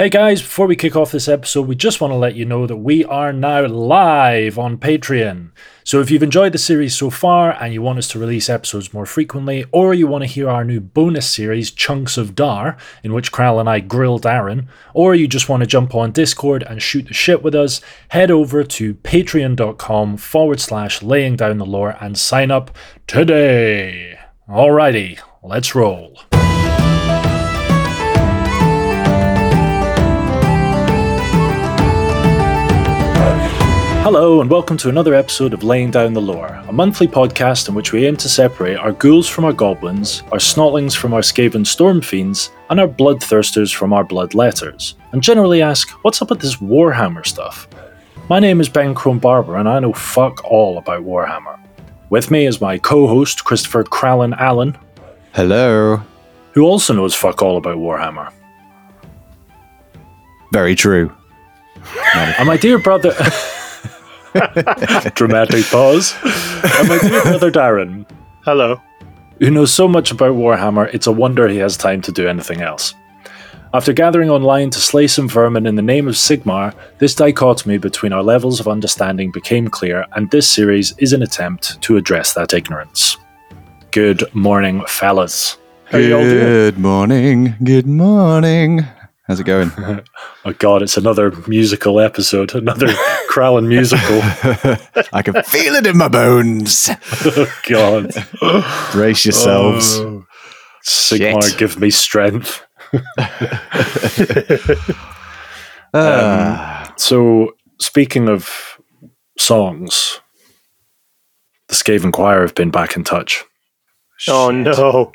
Hey guys, before we kick off this episode, we just want to let you know that we are now live on Patreon. So if you've enjoyed the series so far and you want us to release episodes more frequently, or you want to hear our new bonus series, Chunks of Dar, in which Kral and I grill Darren, or you just want to jump on Discord and shoot the shit with us, head over to patreon.com forward slash laying down the lore and sign up today. Alrighty, let's roll. Hello, and welcome to another episode of Laying Down the Lore, a monthly podcast in which we aim to separate our ghouls from our goblins, our snotlings from our skaven storm fiends, and our bloodthirsters from our bloodletters, and generally ask, what's up with this Warhammer stuff? My name is Ben Crone Barber, and I know fuck all about Warhammer. With me is my co host, Christopher Krallen Allen, Hello. who also knows fuck all about Warhammer. Very true. And my dear brother. Dramatic pause. And my dear brother Darren, Hello. who knows so much about Warhammer, it's a wonder he has time to do anything else. After gathering online to slay some vermin in the name of Sigmar, this dichotomy between our levels of understanding became clear, and this series is an attempt to address that ignorance. Good morning, fellas. How you all doing? Good morning. Good morning. How's it going? Oh god, it's another musical episode, another Krallen musical. I can feel it in my bones. Oh god. Brace yourselves. Oh, Sigmar, Shit. give me strength. Ah, So, speaking of songs, the Skaven Choir have been back in touch. Oh no.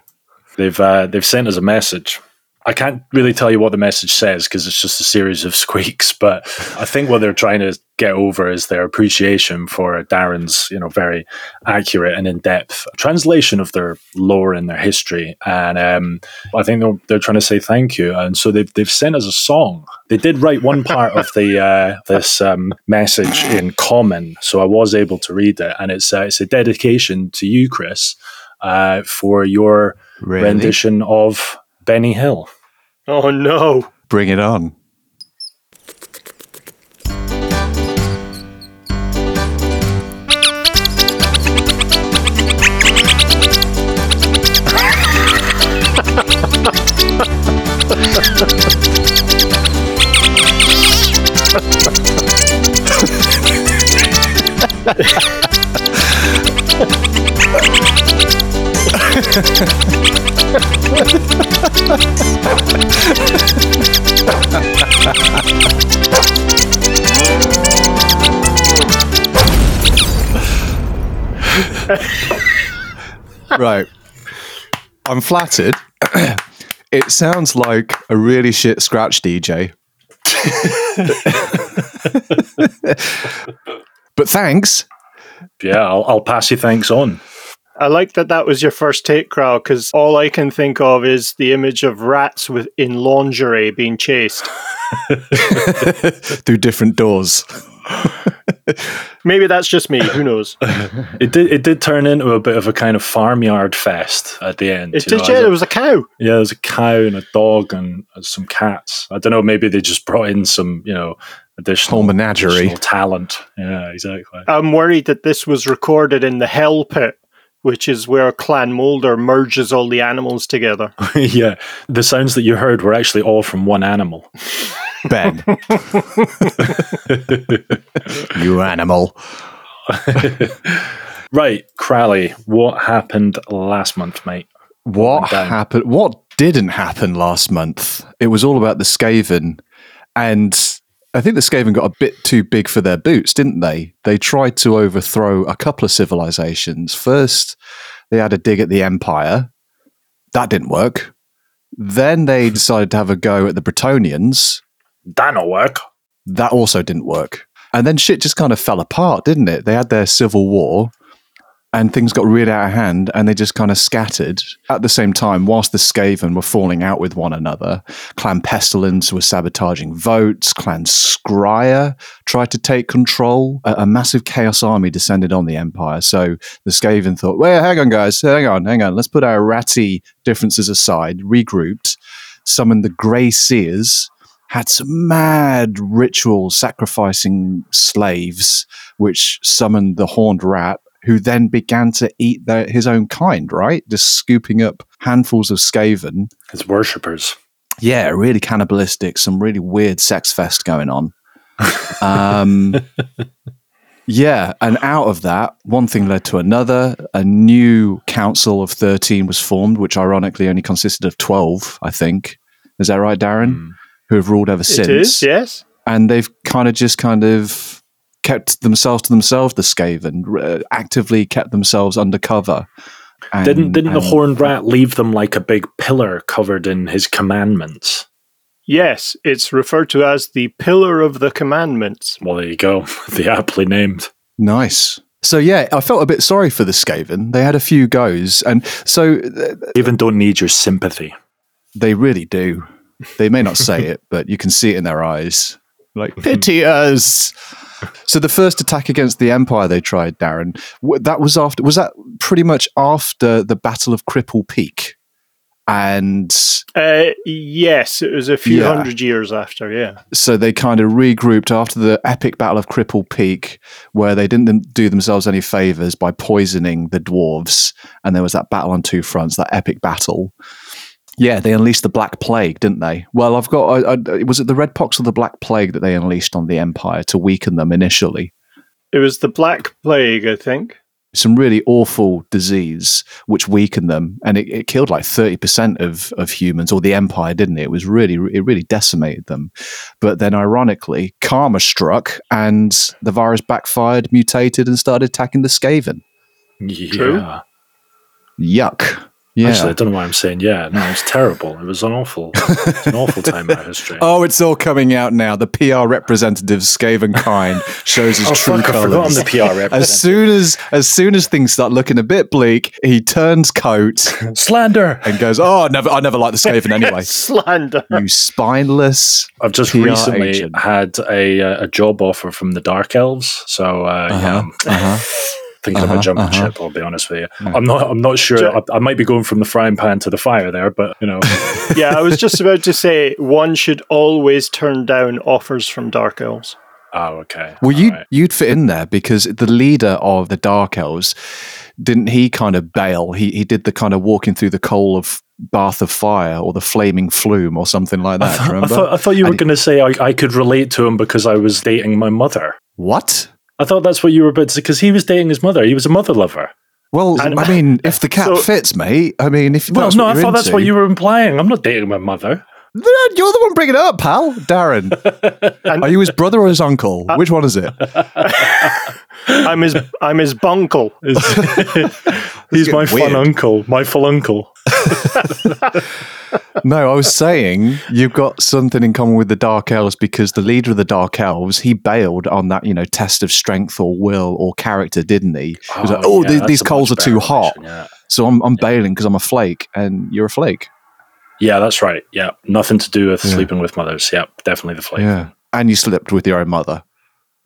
They've uh, they've sent us a message. I can't really tell you what the message says because it's just a series of squeaks. But I think what they're trying to get over is their appreciation for Darren's, you know, very accurate and in depth translation of their lore and their history. And um, I think they're, they're trying to say thank you. And so they've they've sent us a song. They did write one part of the uh, this um, message in common, so I was able to read it. And it's uh, it's a dedication to you, Chris, uh, for your really? rendition of Benny Hill. Oh no. Bring it on. Right. I'm flattered. it sounds like a really shit scratch DJ. but thanks. Yeah, I'll, I'll pass you thanks on. I like that that was your first take, Crow, because all I can think of is the image of rats with in lingerie being chased. Through different doors. Maybe that's just me. Who knows? It did it did turn into a bit of a kind of farmyard fest at the end. It you did. know, Yeah, there was a cow. yeah, there was a cow and a dog and some cats. I don't know, maybe they just brought in some, you know, additional, Whole menagerie. additional talent. Yeah, exactly. I'm worried that this was recorded in the Hell Pit, which is where Clan Moulder merges all the animals together. yeah, the sounds that you heard were actually all from one animal. Ben. you animal. right, Crowley, what happened last month, mate? What happened? What didn't happen last month? It was all about the Skaven, and I think the Skaven got a bit too big for their boots, didn't they? They tried to overthrow a couple of civilizations. First, they had a dig at the Empire. That didn't work. Then they decided to have a go at the Bretonnians. That'll work. That also didn't work. And then shit just kind of fell apart, didn't it? They had their civil war and things got really out of hand and they just kind of scattered. At the same time, whilst the Skaven were falling out with one another, Clan Pestilens was sabotaging votes, Clan Skryre tried to take control. A, a massive chaos army descended on the Empire. So the Skaven thought, well, hang on, guys, hang on, hang on. Let's put our ratty differences aside, regrouped, summoned the Grey Seers, had some mad ritual sacrificing slaves, which summoned the horned rat, who then began to eat their, his own kind, right? Just scooping up handfuls of Skaven. His worshippers. Yeah, really cannibalistic, some really weird sex fest going on. Um, yeah, and out of that, one thing led to another. A new council of 13 was formed, which ironically only consisted of 12, I think. Is that right, Darren? Mm. Who have ruled ever since. It is, yes. And they've kind of just kind of kept themselves to themselves, the Skaven, uh, actively kept themselves undercover. And- Didn't didn't the horned rat leave them like a big pillar covered in his commandments? Yes, it's referred to as the Pillar of the Commandments. Well, there you go. the aptly named. Nice. So yeah, I felt a bit sorry for the Skaven. They had a few goes, and so uh, Even don't need your sympathy. they really do. They may not say it, but you can see it in their eyes. Like pity us. So the first attack against the Empire they tried, Darren, that was after. Was that pretty much after the Battle of Cripple Peak? And Uh, yes, it was a few Yeah. hundred years after, yeah. so they kind of regrouped after the epic battle of Cripple Peak, where they didn't do themselves any favors by poisoning the dwarves, and there was that battle on two fronts, that epic battle. Yeah, they unleashed the Black Plague, didn't they? Well, I've got. I, I, was it the Red Pox or the Black Plague that they unleashed on the Empire to weaken them initially? It was the Black Plague, I think. Some really awful disease which weakened them, and it, it killed like thirty percent of of humans or the Empire, didn't it? It was really it really decimated them. But then, ironically, karma struck, and the virus backfired, mutated, and started attacking the Skaven. Yeah. True. Yuck! Yeah. Actually, I don't know why I'm saying yeah. No, it was terrible. It was an awful, it's an awful time in our history. Oh, it's all coming out now. The PR representative Skaven kind shows his Oh, true fuck, I forgot I'm colours. the PR representative. As soon as as soon as things start looking a bit bleak, he turns coat Slander. and goes, "Oh, never, I never liked the Skaven anyway." Slander. you spineless. I've just PR recently agent. had a uh, a job offer from the Dark Elves, so uh, yeah, Uh-huh, uh-huh. Thinking uh-huh, of a jumping uh-huh. ship. I'll be honest with you. I'm not. I'm not sure. Ju- I, I might be going from the frying pan to the fire there, but you know, yeah, I was just about to say one should always turn down offers from Dark Elves. oh okay. Well, you Alright. you'd fit in there because the leader of the Dark Elves didn't he kind of bail? He he did the kind of walking through the coal of bath of fire or the flaming flume or something like that. I remember? thought, I thought you were going to say I, I could relate to him because I was dating my mother. what? I thought that's what you were about to say because he was dating his mother. He was a mother lover. Well, And- I mean, if the cat So- fits, mate. I mean, if Well, no, I thought that's what you were implying. I'm not dating my mother. You're the one bringing it up, pal. Darren, And are you his brother or his uncle? Uh, Which one is it? I'm his I'm his bunkle. He's my getting weird. fun uncle. My full uncle. No, I was saying you've got something in common with the Dark Elves because the leader of the Dark Elves he bailed on that you know test of strength or will or character, didn't he? He was like, oh, oh yeah, these, these coals are too hot, Yeah. so I'm I'm bailing because I'm a flake, and you're a flake. yeah, that's right. Yeah, nothing to do with Yeah. sleeping with mothers. Yeah, definitely the flake. Yeah, and you slept with your own mother.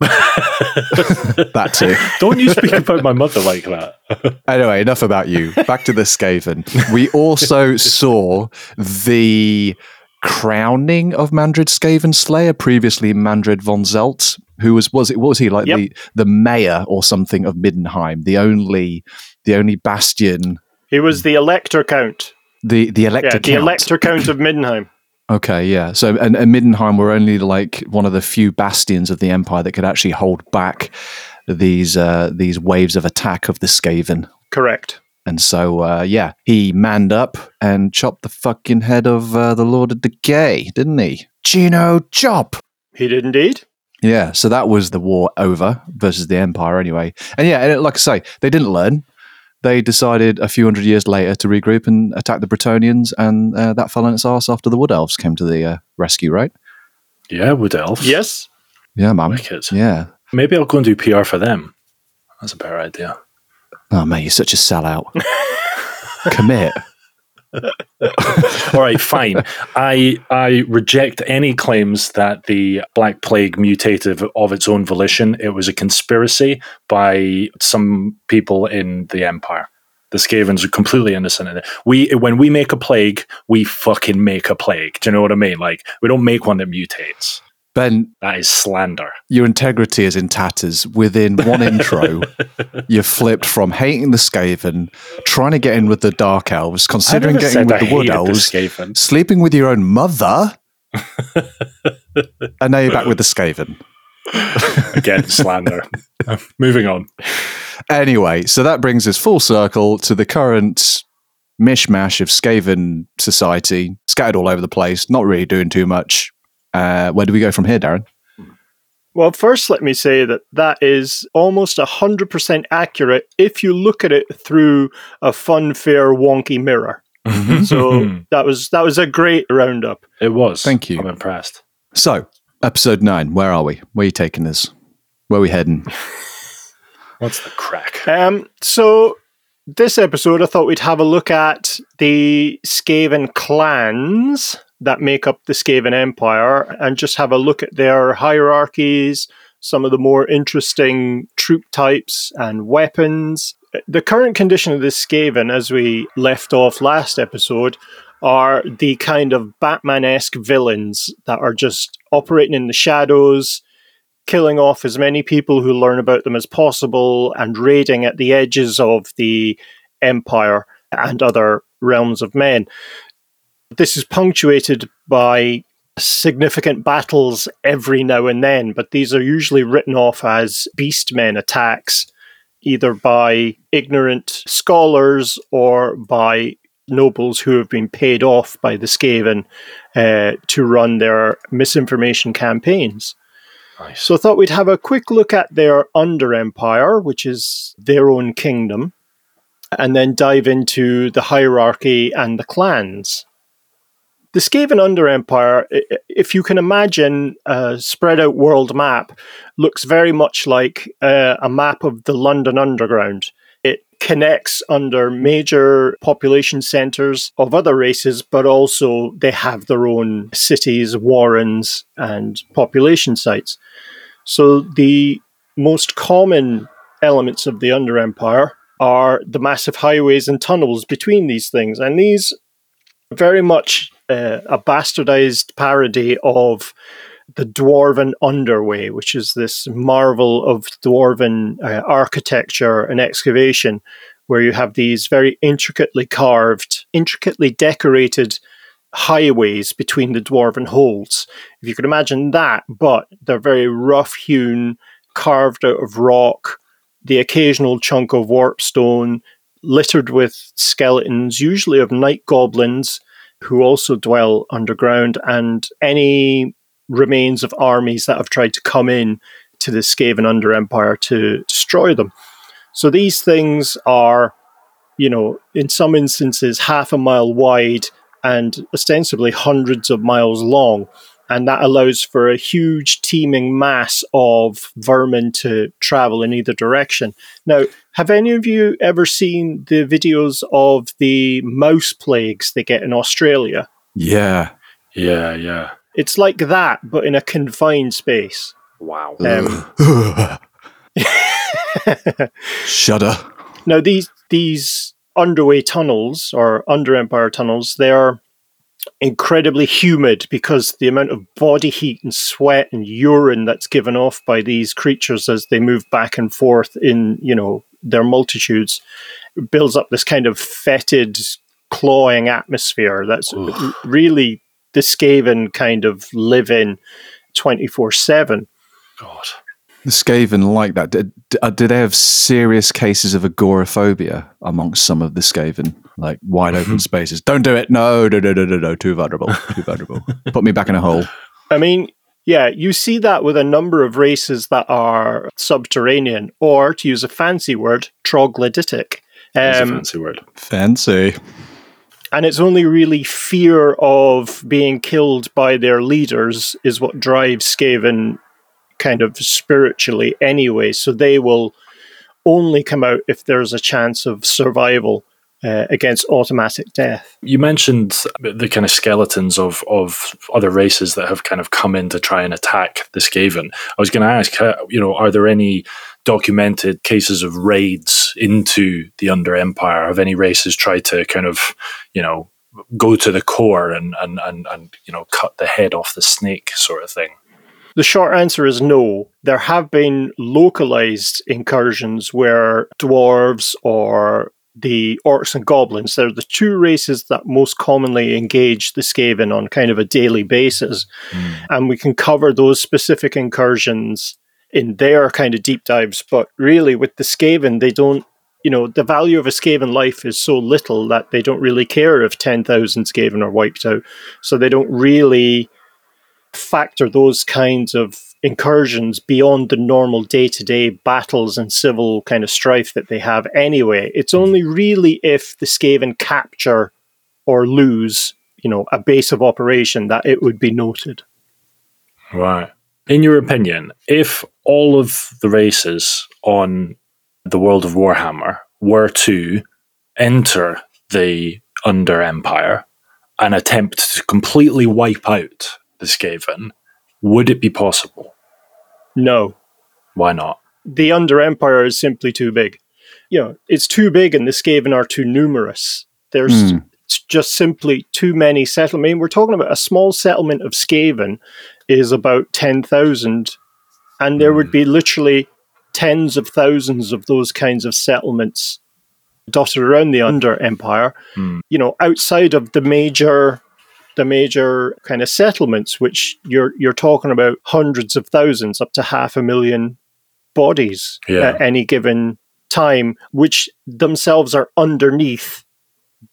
that too. Don't you speak about my mother like that? Anyway, enough about you. Back to the Skaven. We also saw the crowning of Mandred Skaven Slayer, previously Mandred von Zelt, who was was it was he like Yep. the the mayor or something of Middenheim, the only the only bastion, He was the Elector Count. the the elector Yeah, the. Elector Count of Middenheim. Okay, yeah. So and, and Middenheim were only like one of the few bastions of the empire that could actually hold back these uh, these waves of attack of the Skaven. Correct. And so, uh, yeah, he manned up and chopped the fucking head of uh, the Lord of Decay, didn't he? Gino Chop. He did indeed. Yeah, so that was the war over versus the Empire, anyway. And yeah, and like I say, they didn't learn. They decided a few hundred years later to regroup and attack the Bretonnians, and uh, that fell on its arse after the Wood Elves came to the uh, rescue, right? Yeah, Wood Elves. Yes. Yeah, man. Wicked. Yeah. Maybe I'll go and do PR for them. That's a better idea. Oh, man, you're such a sellout. Commit. All right, fine. I I reject any claims that the Black Plague mutated of its own volition. It was a conspiracy by some people in the Empire. The Skavens are completely innocent in it. We when we make a plague, we fucking make a plague. Do you know what I mean? Like we don't make one that mutates. Ben, That is slander. your integrity is in tatters. Within one intro, you've flipped from hating the Skaven, trying to get in with the Dark Elves, considering getting with I the Wood hated the Elves, sleeping with your own mother, and now you're back with the Skaven. Again, slander. Moving on. Anyway, so that brings us full circle to the current mishmash of Skaven society, scattered all over the place, not really doing too much. Uh, where do we go from here, Darren? Well, first, let me say that that is almost 100% accurate if you look at it through a fun, fair, wonky mirror. So that was that was a great roundup. it was. Thank you. I'm impressed. So, episode nine, where are we? Where are you taking us? Where are we heading? What's the crack? Um, so this episode, I thought we'd have a look at the Skaven clans that make up the Skaven Empire, and just have a look at their hierarchies, some of the more interesting troop types and weapons. The current condition of the Skaven, as we left off last episode, are the kind of Batman esque villains that are just operating in the shadows, killing off as many people who learn about them as possible, and raiding at the edges of the Empire and other realms of men. This is punctuated by significant battles every now and then, but these are usually written off as beastmen attacks, either by ignorant scholars or by nobles who have been paid off by the Skaven uh, to run their misinformation campaigns. Nice. So I thought we'd have a quick look at their under empire, which is their own kingdom, and then dive into the hierarchy and the clans. The Skaven Under Empire, if you can imagine a spread out world map, looks very much like uh, a map of the London Underground. It connects under major population centres of other races, but also they have their own cities, warrens, and population sites. So the most common elements of the Under Empire are the massive highways and tunnels between these things, and these very much uh, a bastardized parody of the Dwarven Underway, which is this marvel of Dwarven uh, architecture and excavation, where you have these very intricately carved, intricately decorated highways between the dwarven holds. If you could imagine that, but they're very rough hewn, carved out of rock, the occasional chunk of warp stone, littered with skeletons, usually of night goblins who also dwell underground, and any remains of armies that have tried to come in to the Skaven Under Empire to destroy them. So these things are, you know, in some instances half a mile wide and ostensibly hundreds of miles long. And that allows for a huge teeming mass of vermin to travel in either direction. Now, have any of you ever seen the videos of the mouse plagues they get in Australia? Yeah. Yeah, yeah. It's like that, but in a confined space. Wow. Um, Shudder. Now these these underway tunnels or under empire tunnels, they are incredibly humid because the amount of body heat and sweat and urine that's given off by these creatures as they move back and forth in, you know, their multitudes builds up this kind of fetid clawing atmosphere that's Oof. really the Skaven kind of live in 24 7. God. The Skaven like that. Did, uh, do they have serious cases of agoraphobia amongst some of the Skaven? Like wide open spaces. Don't do it. No, no, no, no, no, no. Too vulnerable. Too vulnerable. Put me back in a hole. I mean, yeah, you see that with a number of races that are subterranean, or to use a fancy word, troglodytic. That's a Um, fancy word. Fancy. and it's only really fear of being killed by their leaders is what drives Skaven kind of spiritually anyway. So they will only come out if there's a chance of survival. Uh, against automatic death. You mentioned the kind of skeletons of, of other races that have kind of come in to try and attack the Skaven. I was going to ask, uh, you know, are there any documented cases of raids into the Under Empire? Have any races tried to kind of, you know, go to the core and, and, and, and you know, cut the head off the snake sort of thing? The short answer is no. There have been localized incursions where dwarves or the orcs and goblins, they're the two races that most commonly engage the Skaven on kind of a daily basis. Mm. And we can cover those specific incursions in their kind of deep dives. But really, with the Skaven, they don't, you know, the value of a Skaven life is so little that they don't really care if 10,000 Skaven are wiped out. So they don't really factor those kinds of incursions beyond the normal day to day battles and civil kind of strife that they have anyway. It's mm-hmm. only really if the Skaven capture or lose, you know, a base of operation that it would be noted. Right. In your opinion, if all of the races on the world of Warhammer were to enter the Under Empire and attempt to completely wipe out the Skaven, would it be possible? No. Why not? The Under Empire is simply too big. You know, it's too big and the Skaven are too numerous. There's mm. just simply too many settlements. I mean, we're talking about a small settlement of Skaven is about 10,000, and there mm. would hmm. be literally tens of thousands of those kinds of settlements dotted around the Under Empire. Mm. You know, outside of the major the major kind of settlements, which you're you're talking about hundreds of thousands, up to half a million bodies yeah. at any given time, which themselves are underneath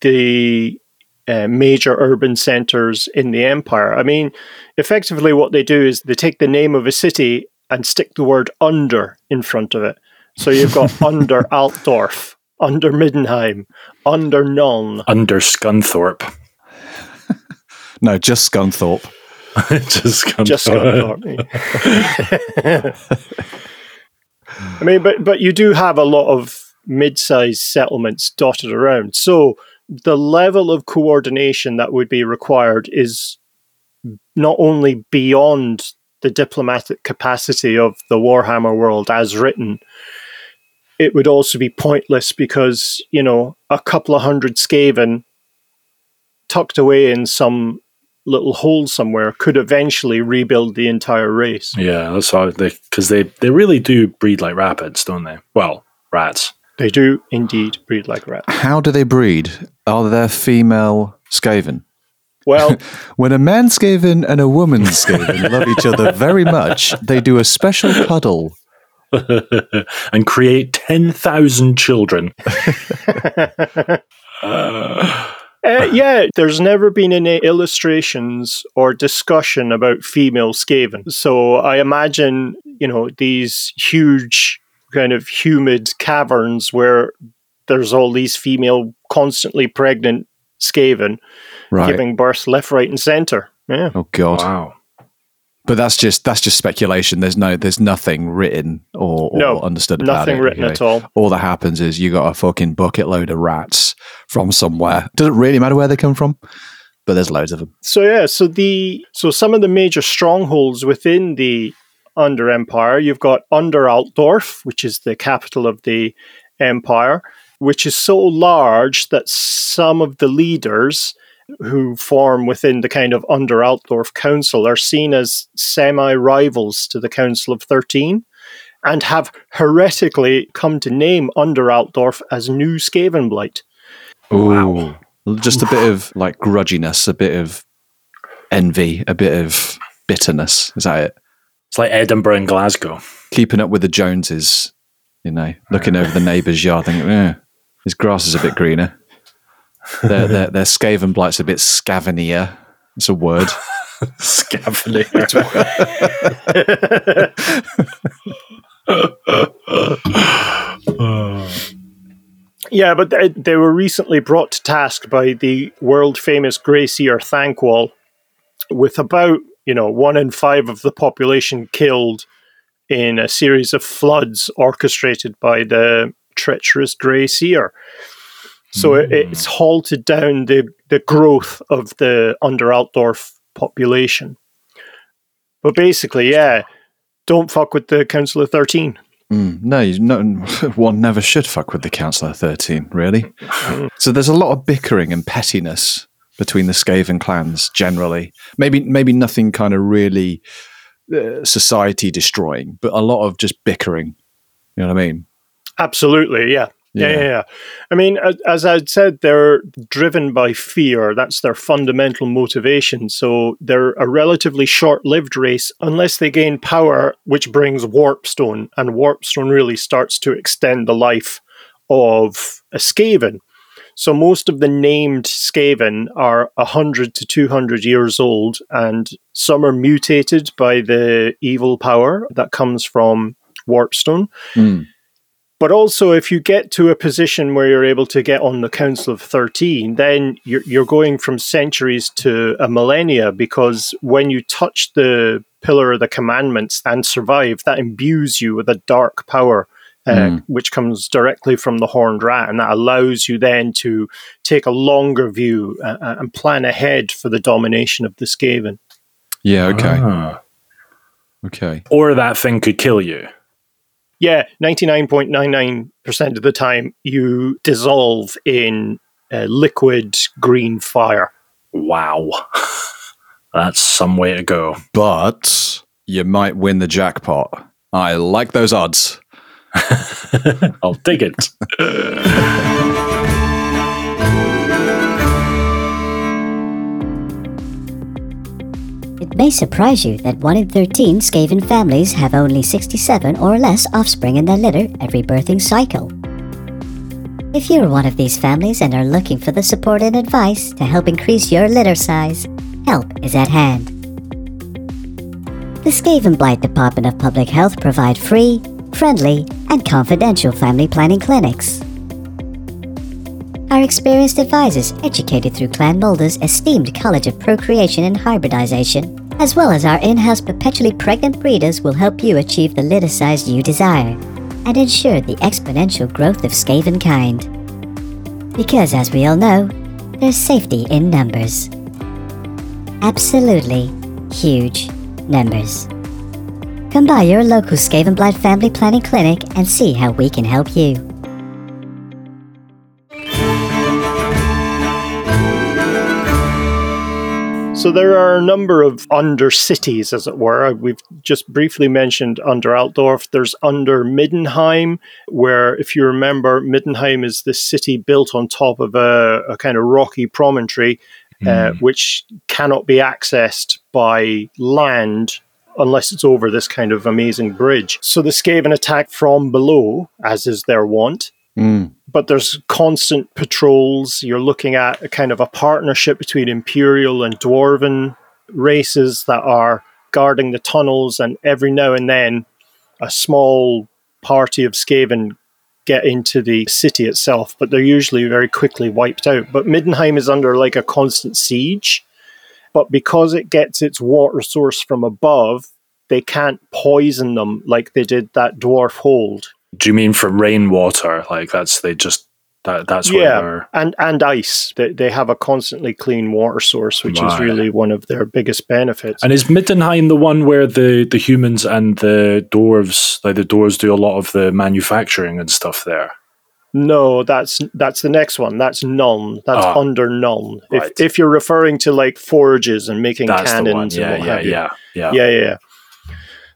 the uh, major urban centers in the empire. I mean, effectively, what they do is they take the name of a city and stick the word under in front of it. So you've got under Altdorf, under Middenheim, under Nuln, under Scunthorpe. No, just Scunthorpe. just Scunthorpe. Just Scunthorpe. I mean, but but you do have a lot of mid-sized settlements dotted around. So the level of coordination that would be required is not only beyond the diplomatic capacity of the Warhammer world as written, it would also be pointless because, you know, a couple of hundred Skaven tucked away in some little hole somewhere could eventually rebuild the entire race. Yeah, that's how they because they they really do breed like rabbits, don't they? Well, rats. They do indeed breed like rats. How do they breed? Are there female Skaven? Well, when a man Skaven and a woman Skaven love each other very much, they do a special cuddle. and create 10,000 children. uh, uh, yeah, there's never been any illustrations or discussion about female Skaven. So I imagine, you know, these huge kind of humid caverns where there's all these female, constantly pregnant Skaven right. giving birth left, right, and center. Yeah. Oh God. Wow. But that's just that's just speculation. There's no there's nothing written or, or no, understood about nothing it. Nothing written at all. All that happens is you got a fucking bucket load of rats from somewhere. Doesn't really matter where they come from, but there's loads of them. So yeah, so the so some of the major strongholds within the Under Empire, you've got Under Altdorf, which is the capital of the empire, which is so large that some of the leaders who form within the kind of under Altdorf Council are seen as semi rivals to the Council of 13 and have heretically come to name under Altdorf as New Skavenblight. Wow. Just a bit of like grudginess, a bit of envy, a bit of bitterness. Is that it? It's like Edinburgh and Glasgow. Keeping up with the Joneses, you know, looking over the neighbour's yard, thinking, eh, his grass is a bit greener their, their, their Skaven blight's a bit scavenier. It's a word. scavenier. Yeah, but they, they, were recently brought to task by the world famous Grey Seer Thanquol, with about you know one in five of the population killed in a series of floods orchestrated by the treacherous Grey Seer. So it, hmm. it's halted down the, the growth of the Under Altdorf population. But basically, yeah, don't fuck with the Council of 13. Mm, no, no, one never should fuck with the Council of 13, really. so there's a lot of bickering and pettiness between the Skaven clans generally. Maybe, maybe nothing kind of really uh, society destroying, but a lot of just bickering. You know what I mean? Absolutely, yeah. Yeah, Yeah. yeah. I mean, as, as I'd said, they're driven by fear. That's their fundamental motivation. So they're a relatively short lived race unless they gain power, which brings Warpstone. And Warpstone really starts to extend the life of a Skaven. So most of the named Skaven are 100 to 200 years old, and some are mutated by the evil power that comes from Warpstone. Mm. But also, if you get to a position where you're able to get on the Council of 13, then you're, you're going from centuries to a millennia because when you touch the Pillar of the Commandments and survive, that imbues you with a dark power. Uh, Mm. Which comes directly from the horned rat, and that allows you then to take a longer view uh, uh, and plan ahead for the domination of the Skaven. Yeah, okay. Ah. Okay. Or that thing could kill you. Yeah, 99.99% of the time, you dissolve in uh, liquid green fire. Wow. That's some way to go. But you might win the jackpot. I like those odds. I'll dig it. It may surprise you that 1 in 13 Skaven families have only 67 or less offspring in their litter every birthing cycle. If you're one of these families and are looking for the support and advice to help increase your litter size, help is at hand. The Skaven Blight Department of Public Health provide free, friendly, and confidential family planning clinics. Our experienced advisors, educated through Clan Moulder's esteemed College of Procreation and Hybridization, as well as our in house perpetually pregnant breeders, will help you achieve the litter size you desire and ensure the exponential growth of Skaven kind. Because, as we all know, there's safety in numbers. Absolutely huge numbers. Come by your local Skaven Blight Family Planning Clinic and see how we can help you. So there are a number of under cities, as it were. We've just briefly mentioned under Altdorf. There's under Middenheim, where, if you remember, Middenheim is this city built on top of a, a kind of rocky promontory, uh, which cannot be accessed by land unless it's over this kind of amazing bridge. So the Skaven attack from below, as is their wont Mm. But there's constant patrols. You're looking at a kind of a partnership between Imperial and Dwarven races that are guarding the tunnels, and every now and then a small party of Skaven get into the city itself, but they're usually very quickly wiped out. But Middenheim is under like a constant siege, but because it gets its water source from above, they can't poison them like they did that dwarf hold. Do you mean from rainwater? Like that's they just that that's where yeah, they're and and ice. They, they have a constantly clean water source, which is really one of their biggest benefits. And is Middenheim the one where the, the humans and the dwarves, like the dwarves, do a lot of the manufacturing and stuff there? no, that's that's the next one. That's Nuln. That's Ah, under Nuln. right. If if you're referring to like forges and making That's cannons Yeah, and what yeah, have you. yeah, yeah, yeah, yeah, yeah.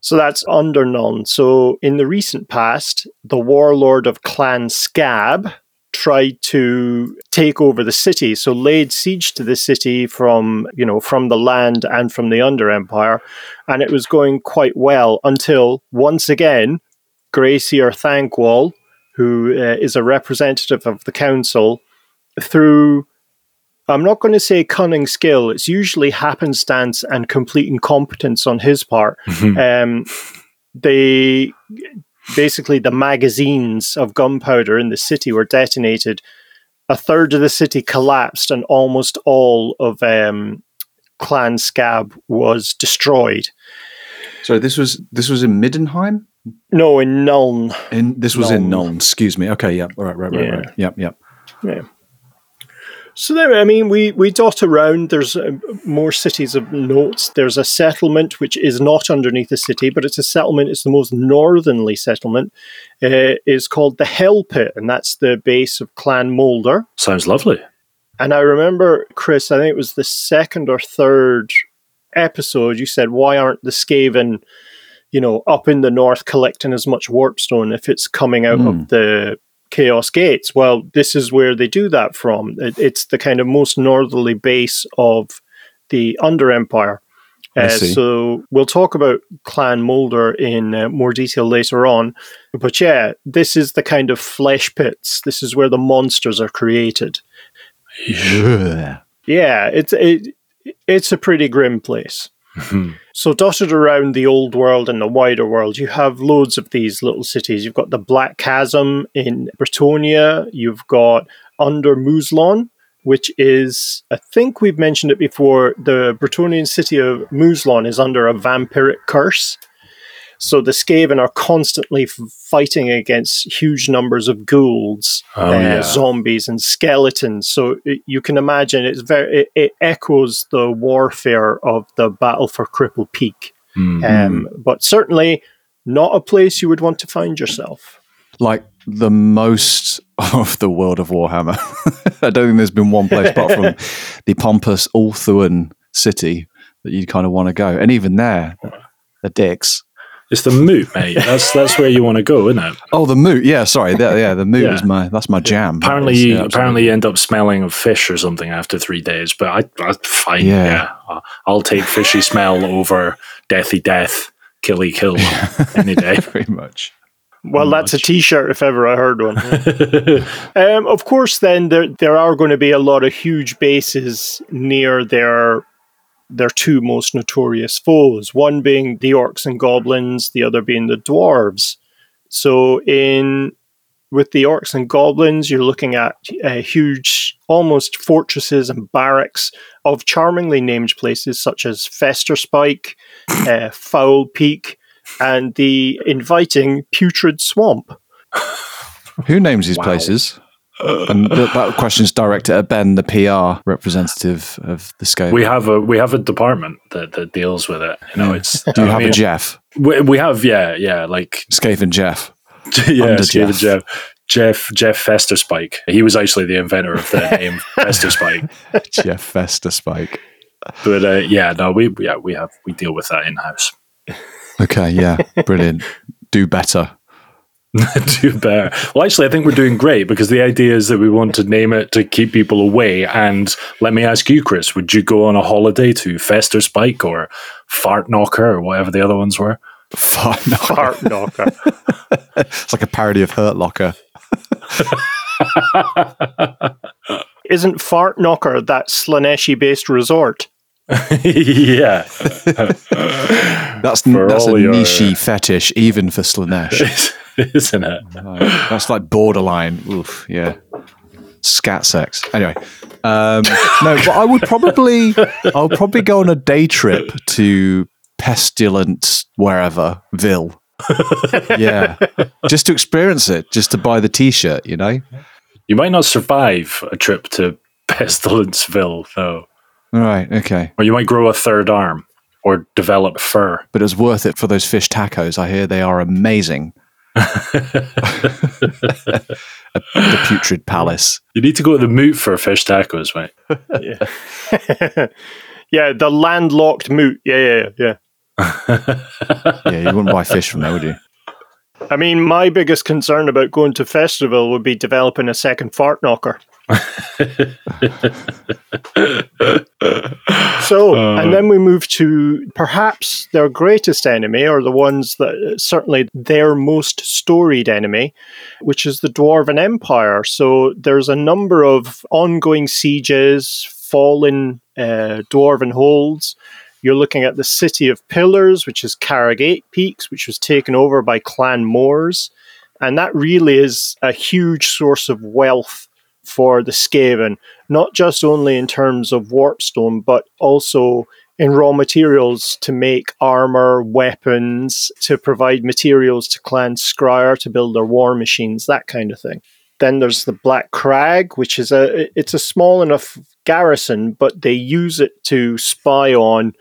So that's under Nuln. So in the recent past, the warlord of Clan Scab tried to take over the city. So laid siege to the city from you know from the land and from the Under Empire, and it was going quite well until once again, Grey Seer Thanquol, who uh, is a representative of the council, through I'm not going to say cunning skill. It's usually happenstance and complete incompetence on his part. um, they basically the magazines of gunpowder in the city were detonated. A third of the city collapsed, and almost all of um, Clan Scab was destroyed. So this was this was in Middenheim. No, in Nuln. In this was in Nuln. Nuln. Excuse me. Okay. Yep. All right. Right. Right. Yeah. Right. Yep. Yep. Yeah. So there, I mean, we, we dot around. There's uh, more cities of notes. There's a settlement which is not underneath a city, but it's a settlement. It's the most northernly settlement. Uh, is called the Hell Pit, and that's the base of Clan Moulder. Sounds lovely. And I remember, Chris, I think it was the second or third episode. You said, "Why aren't the Skaven, you know, up in the north collecting as much warpstone if it's coming out of the Chaos Gates. Well, this is where they do that from. It, it's the kind of most northerly base of the Under Empire. Uh, so we'll talk about Clan Moulder in uh, more detail later on. But yeah, this is the kind of flesh pits. This is where the monsters are created. Ugh. Yeah, it's it, it's a pretty grim place. So dotted around the old world and the wider world, you have loads of these little cities. You've got the Black Chasm in Bretonnia. You've got Under Mousillon, which is, I think we've mentioned it before, the Bretonnian city of Mousillon is under a vampiric curse. So the Skaven are constantly fighting against huge numbers of ghouls, Oh, uh, yeah. zombies, and skeletons. So it, you can imagine it's very it, it echoes the warfare of the battle for Cripple Peak, Mm. um, but certainly not a place you would want to find yourself. like the most of the world of Warhammer. I don't think there's been one place apart from the pompous Ulthuan city that you'd kind of want to go. And even there, the dicks. It's the moot, mate. That's that's where you want to go, isn't it? Oh, the moot. Yeah, sorry. The, yeah, the moot Yeah. is my that's my jam. Apparently, you, yeah, apparently you end up smelling of fish or something after three days. But I, I fine. Yeah. Yeah, I- I'll take fishy smell over deathy death, killy kill any day. absolutely. very much. Well, that's a T-shirt if ever I heard one. um, of course, then there there are going to be a lot of huge bases near their their two most notorious foes. One being the orcs and goblins, the other being the dwarves. So in with the orcs and goblins, you're looking at uh, huge, almost fortresses and barracks of charmingly named places such as Fester Spike, uh, Foul Peak, and the inviting Putrid Swamp. Who names these Wow. places? And th- that question's directed at Ben, the PR representative of the scale. we have a we have a department that, that deals with it. You know, it's. Do you I have mean, a Jeff? We, we have yeah yeah like Skaven Jeff. yeah Under Stephen Jeff. Jeff. Jeff Jeff Festerspike. He was actually the inventor of the name Festerspike. Jeff Fester Spike. But uh, yeah, no, we yeah we have we deal with that in house. Okay, yeah, brilliant. Do better. Do bad. Well, actually, I think we're doing great because the idea is that we want to name it to keep people away. And let me ask you, Chris, would you go on a holiday to Fester Spike or Fart Knocker or whatever the other ones were? Fart knocker. Fart knocker. It's like a parody of Hurt Locker. Isn't Fart Knocker that Slaaneshi based resort? Yeah. That's For that's a your- niche fetish, even for Slaanesh. Isn't it? Right. That's like borderline. Oof, yeah. Scat sex. Anyway, um, no, but I would probably, I would probably go on a day trip to pestilent wherever Ville. yeah, just to experience it, just to buy the T-shirt. You know. You might not survive a trip to Pestilenceville, though. All right. Okay. Or you might grow a third arm or develop fur. But it's worth it for those fish tacos. I hear they are amazing. the putrid palace. You need to go to the moot for fish tacos, mate. Yeah. yeah, the landlocked moot. Yeah, yeah, yeah. Yeah, you wouldn't buy fish from there, would you? I mean, my biggest concern about going to festival would be developing a second fart knocker. so, and then we move to perhaps their greatest enemy, or the ones that certainly their most storied enemy, which is the Dwarven Empire. So, there's a number of ongoing sieges, fallen uh, Dwarven holds. You're looking at the City of Pillars, which is Karak Eight Peaks, which was taken over by Clan Mors. And that really is a huge source of wealth for the Skaven, not just only in terms of warpstone, but also in raw materials to make armor, weapons, to provide materials to Clan Skryre to build their war machines, that kind of thing. Then there's the Black Crag, which is a it's a small enough garrison, but they use it to spy on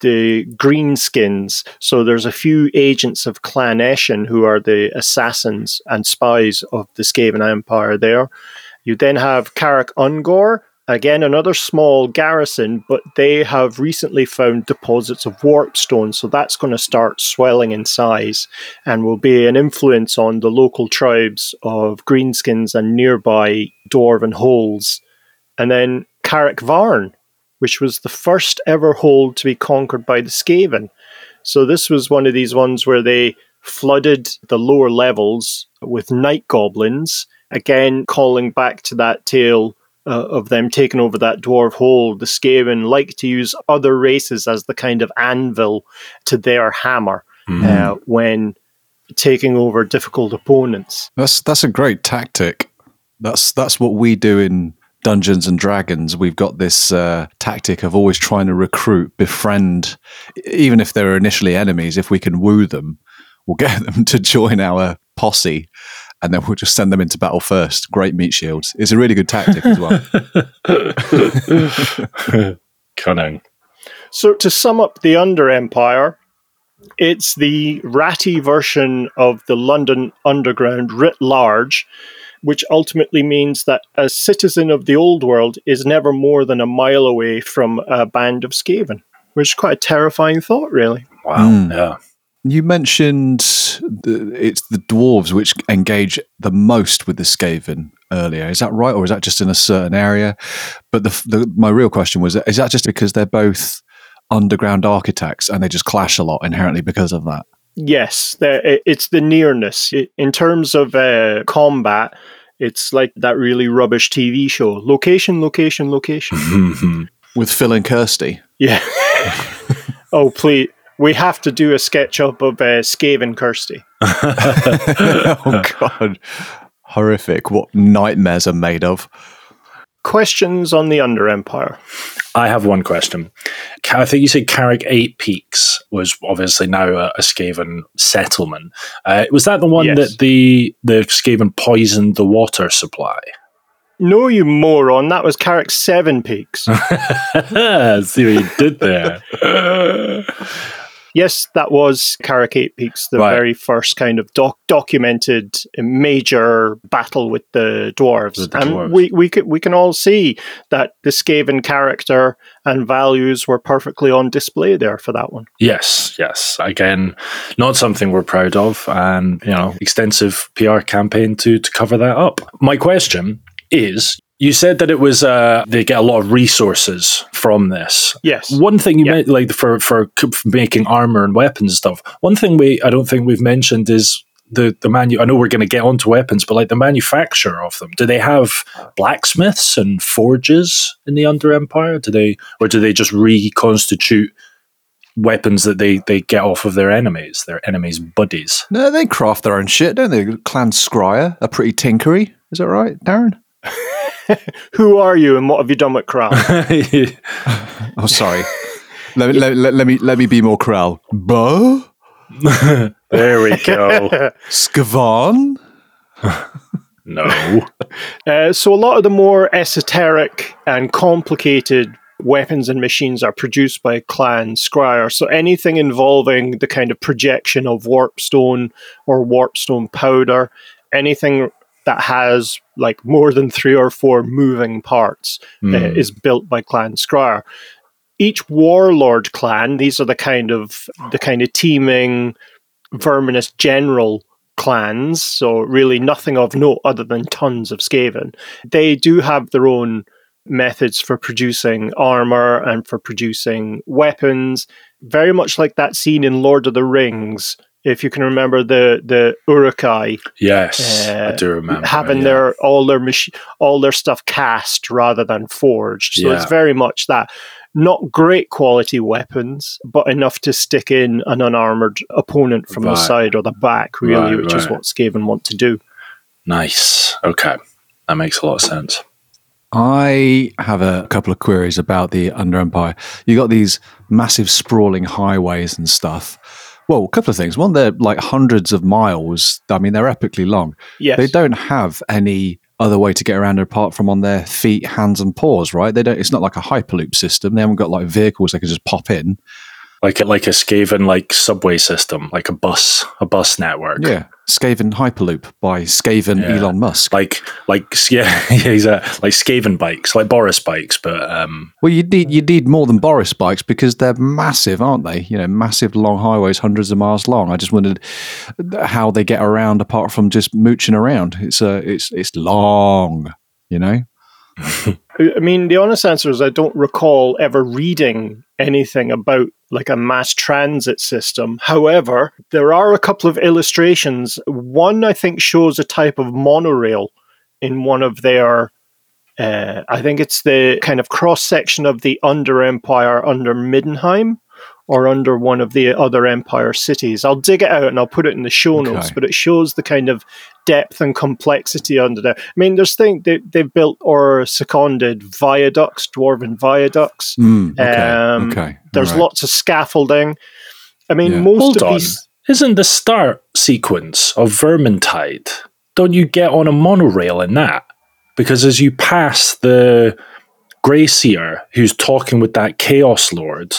the Greenskins. So there's a few agents of Clan Eshin who are the assassins and spies of the Skaven Empire there. You then have Karak Ungor, again another small garrison, but they have recently found deposits of warp stone, so that's going to start swelling in size and will be an influence on the local tribes of Greenskins and nearby Dwarven Holes. And then Karak Varn, which was the first ever hold to be conquered by the Skaven. So this was one of these ones where they flooded the lower levels with night goblins, again calling back to that tale uh, of them taking over that dwarf hold. The Skaven like to use other races as the kind of anvil to their hammer Mm-hmm. uh, when taking over difficult opponents. That's that's a great tactic. That's that's what we do in Dungeons and Dragons. We've got this uh, tactic of always trying to recruit, befriend, even if they're initially enemies. If we can woo them, we'll get them to join our posse, and then we'll just send them into battle first. Great meat shields. It's a really good tactic as well. Cunning. So to sum up the Under Empire, it's the ratty version of the London Underground writ large, which ultimately means that a citizen of the old world is never more than a mile away from a band of Skaven, which is quite a terrifying thought, really. Wow. Mm. Yeah. You mentioned the, it's the dwarves which engage the most with the Skaven earlier. Is that right, or is that just in a certain area? But the, the my real question was: Is that just because they're both underground architects and they just clash a lot inherently because of that? Yes, it's the nearness. In terms of uh, combat, it's like that really rubbish TV show. Location, location, location. With Phil and Kirsty, Yeah. oh, please. We have to do a sketch up of uh, Skaven Kirsty. oh god, horrific! What nightmares are made of? Questions on the Under Empire. I have one question. I think you said Karak Eight Peaks was obviously now a, a Skaven settlement. Uh, was that the one Yes. that the the Skaven poisoned the water supply? No, you moron. That was Karak Seven Peaks. See what you did there. yes, that was Karak Eight Peaks, the Right. very first kind of doc- documented major battle with the dwarves. The and dwarves. we we can, we can all see that the Skaven character and values were perfectly on display there for that one. yes, yes. Again, not something we're proud of, and you know, extensive PR campaign to to cover that up. My question is. You said that it was uh, they get a lot of resources from this. Yes. One thing you Yeah. meant, like for for for making armor and weapons and stuff. One thing we I don't think we've mentioned is the the manu. I know we're going to get onto weapons, but like the manufacture of them. Do they have blacksmiths and forges in the Under Empire? Do they, or do they just reconstitute weapons that they they get off of their enemies, their enemies' buddies? No, they craft their own shit, don't they? Clan Skryre are pretty tinkery. Is that right, Darren? Who are you and what have you done with Crown? Oh, sorry. let, me- let, let, let me let me be more corral. Bo there we go. Skavan. No. Uh, so a lot of the more esoteric and complicated weapons and machines are produced by Clan Skryre. So anything involving the kind of projection of warpstone or warpstone powder, anything that has like more than three or four moving parts uh, Mm. is built by Clan Skryre. Each warlord clan, these are the kind of the kind of teeming verminous general clans, so really nothing of note other than tons of Skaven. They do have their own methods for producing armor and for producing weapons, very much like that scene in Lord of the Rings. If you can remember the the Uruk-hai Yes, I Uh, do remember having yeah. their all their mach- all their stuff cast rather than forged, so it's very much that. Not great quality weapons, but enough to stick in an unarmored opponent from the side or the back, really, Right, which is what Skaven want to do. nice. Okay, that makes a lot of sense. I have a couple of queries about the Under Empire. You got these massive sprawling highways and stuff, Well, a couple of things. One, they're like hundreds of miles. I mean, they're epically long. Yes. They don't have any other way to get around apart from on their feet, hands, and paws, right? They don't. It's not like a hyperloop system. They haven't got like vehicles they can just pop in. Like a, like a Skaven like subway system, like a bus a bus network. Yeah, Skaven Hyperloop by Skaven Yeah. Elon Musk. Like like yeah, yeah, he's a, like Skaven bikes, like Boris bikes, but um well, you need you need more than Boris bikes because they're massive, aren't they? You know, massive long highways, hundreds of miles long. I just wondered how they get around apart from just mooching around. It's uh, it's it's long, you know. I mean, the honest answer is I don't recall ever reading anything about like a mass transit system. However, there are a couple of illustrations. One, I think, shows a type of monorail in one of their. Uh, I think it's the kind of cross section of the Under Empire under Middenheim or under one of the other Empire cities. I'll dig it out and I'll put it in the show notes, but it shows the kind of depth and complexity under there. I mean, there's things they, they've built or seconded viaducts, dwarven viaducts. Mm, okay, Um, okay. There's all right. lots of scaffolding. I mean, Yeah. most hold of on. these. Isn't the start sequence of Vermintide? Don't you get on a monorail in that? Because as you pass the Grey Seer, who's talking with that Chaos Lord,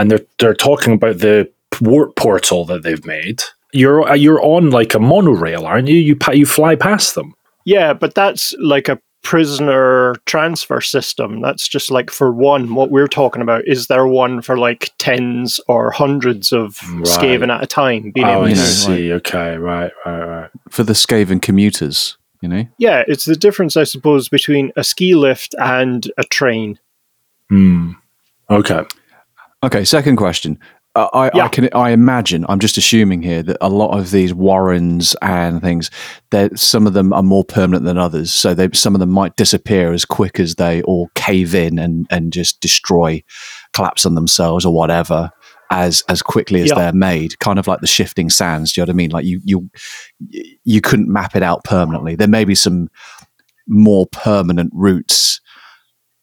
and they're they're talking about the warp portal that they've made. You're uh, you're on like a monorail, aren't you? You you fly past them. Yeah, but that's like a prisoner transfer system. That's just like for one. What we're talking about is there one for like tens or hundreds of Right. Skaven at a time being Oh, able I you to know, see. okay, right, right, right. for the Skaven commuters, you know. Yeah, it's the difference, I suppose, between a ski lift and a train. Hmm. Okay. Okay, second question. Uh, I, I can I imagine I'm just assuming here that a lot of these warrens and things that some of them are more permanent than others. So they some of them might disappear as quick as they all cave in and and just destroy, collapse on themselves or whatever as as quickly as Yeah. they're made. Kind of like the shifting sands. Do you know what I mean? Like you you you couldn't map it out permanently. There may be some more permanent routes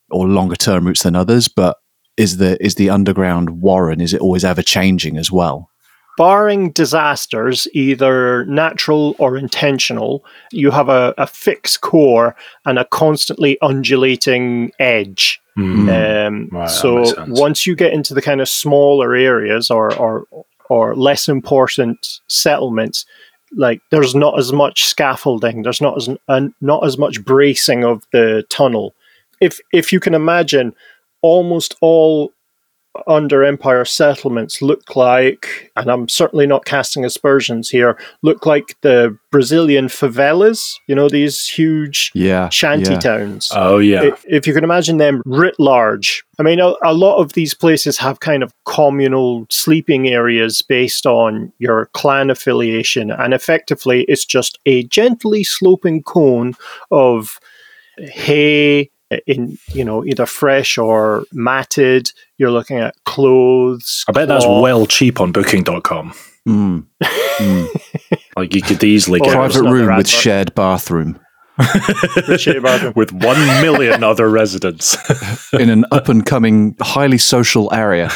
or longer term routes than others, but is the is the underground warren is it always ever changing as well Barring disasters, either natural or intentional, you have a, a fixed core and a constantly undulating edge. Hmm. Um, Right, so once you get into the kind of smaller areas or, or or less important settlements, like there's not as much scaffolding, there's not as uh, not as much bracing of the tunnel. If if you can imagine, almost all under empire settlements look like, and I'm certainly not casting aspersions here, look like the Brazilian favelas. You know these huge yeah shanty yeah. towns Oh yeah. if you can imagine them writ large. I mean, a, a lot of these places have kind of communal sleeping areas based on your clan affiliation, and effectively, it's just a gently sloping cone of hay in you know either fresh or matted you're looking at clothes I bet that's well cheap on Booking.com. Mm. Mm. Like you could easily get Private private not room their with advert. shared bathroom with one million other residents. in an up and coming highly social area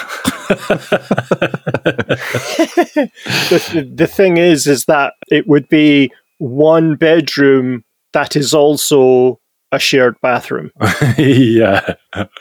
the, the thing is is that it would be one bedroom that is also a shared bathroom yeah.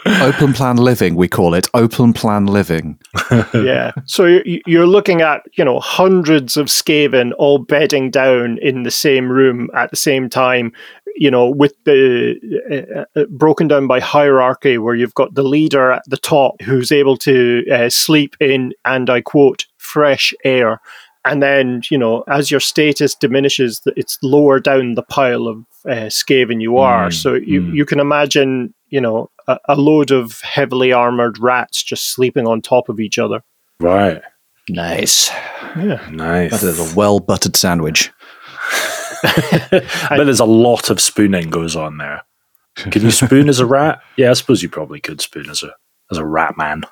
open plan living we call it open plan living yeah. So you- you're looking at you know hundreds of Skaven all bedding down in the same room at the same time. You know, with the uh, uh, broken down by hierarchy, where you've got the leader at the top who's able to uh, sleep in, and I quote, fresh air. And then, you know, as your status diminishes, it's lower down the pile of uh, Skaven you are. Mm, so you, mm. you can imagine, you know, a, a load of heavily armored rats just sleeping on top of each other. Right. nice Yeah. Nice. that is a well buttered sandwich but there's a lot of spooning goes on there. Can you spoon as a rat? Yeah, I suppose you probably could spoon as a as a rat man.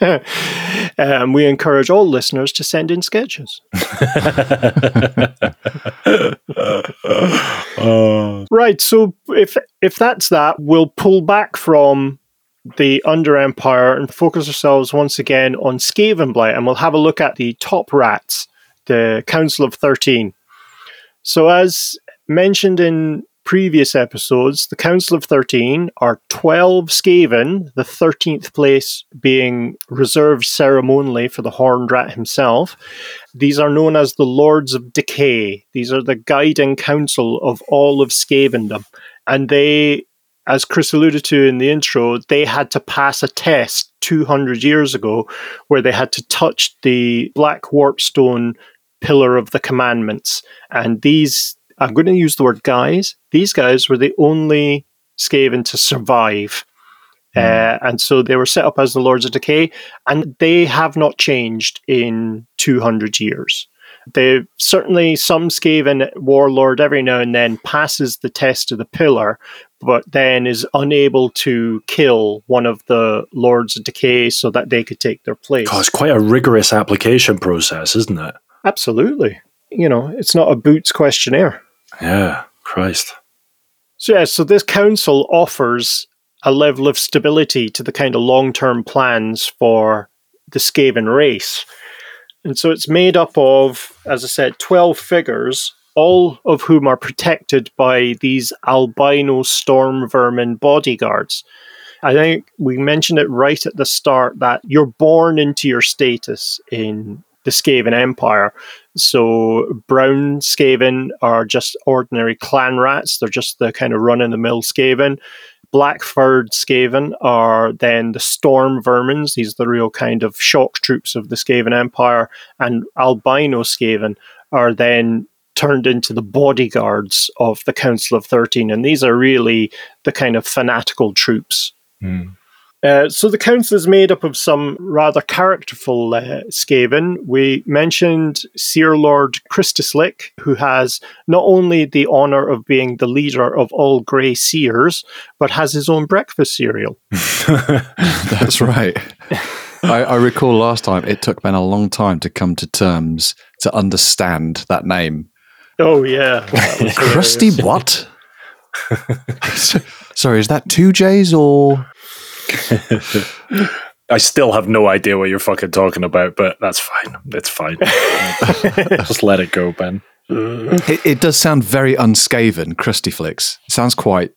um, we encourage all listeners to send in sketches. Oh. Right. So if if that's that, we'll pull back from the Under Empire and focus ourselves once again on Skavenblight, and we'll have a look at the top rats, the Council of 13. So, as mentioned in previous episodes, the Council of 13 are 12 Skaven, the 13th place being reserved ceremonially for the Horned Rat himself. These are known as the Lords of Decay. These are the guiding council of all of Skavendom. And they, as Chris alluded to in the intro, they had to pass a test 200 years ago where they had to touch the Black Warpstone pillar of the commandments. And these I'm going to use the word guys. These guys were the only Skaven to survive. Mm. Uh, and so they were set up as the Lords of Decay, and they have not changed in 200 years. They certainly some Skaven warlord every now and then passes the test of the pillar, but then is unable to kill one of the Lords of Decay so that they could take their place. Oh, it's quite a rigorous application process, isn't it? Absolutely. You know, it's not a boots questionnaire. Yeah, Christ. So, yeah, so this council offers a level of stability to the kind of long term plans for the Skaven race. And so it's made up of, as I said, 12 figures, all of whom are protected by these albino storm vermin bodyguards. I think we mentioned it right at the start that you're born into your status in the Skaven Empire. So brown Skaven are just ordinary clan rats. They're just the kind of run in the mill Skaven. Black furred Skaven are then the storm vermins. These are the real kind of shock troops of the Skaven Empire. And albino Skaven are then turned into the bodyguards of the Council of Thirteen. And these are really the kind of fanatical troops. Mm. Uh, so the council is made up of some rather characterful uh, Skaven. We mentioned Seer Lord Kritislik, who has not only the honour of being the leader of all Grey Seers, but has his own breakfast cereal. That's right. I, I, recall last time it took Ben a long time to come to terms to understand that name. Oh yeah, Crusty what? Sorry, is that two J's or I still have no idea what you're fucking talking about, but that's fine. It's fine. Just let it go, Ben. It, it, does sound very unscaven, Crusty Flicks. It sounds quite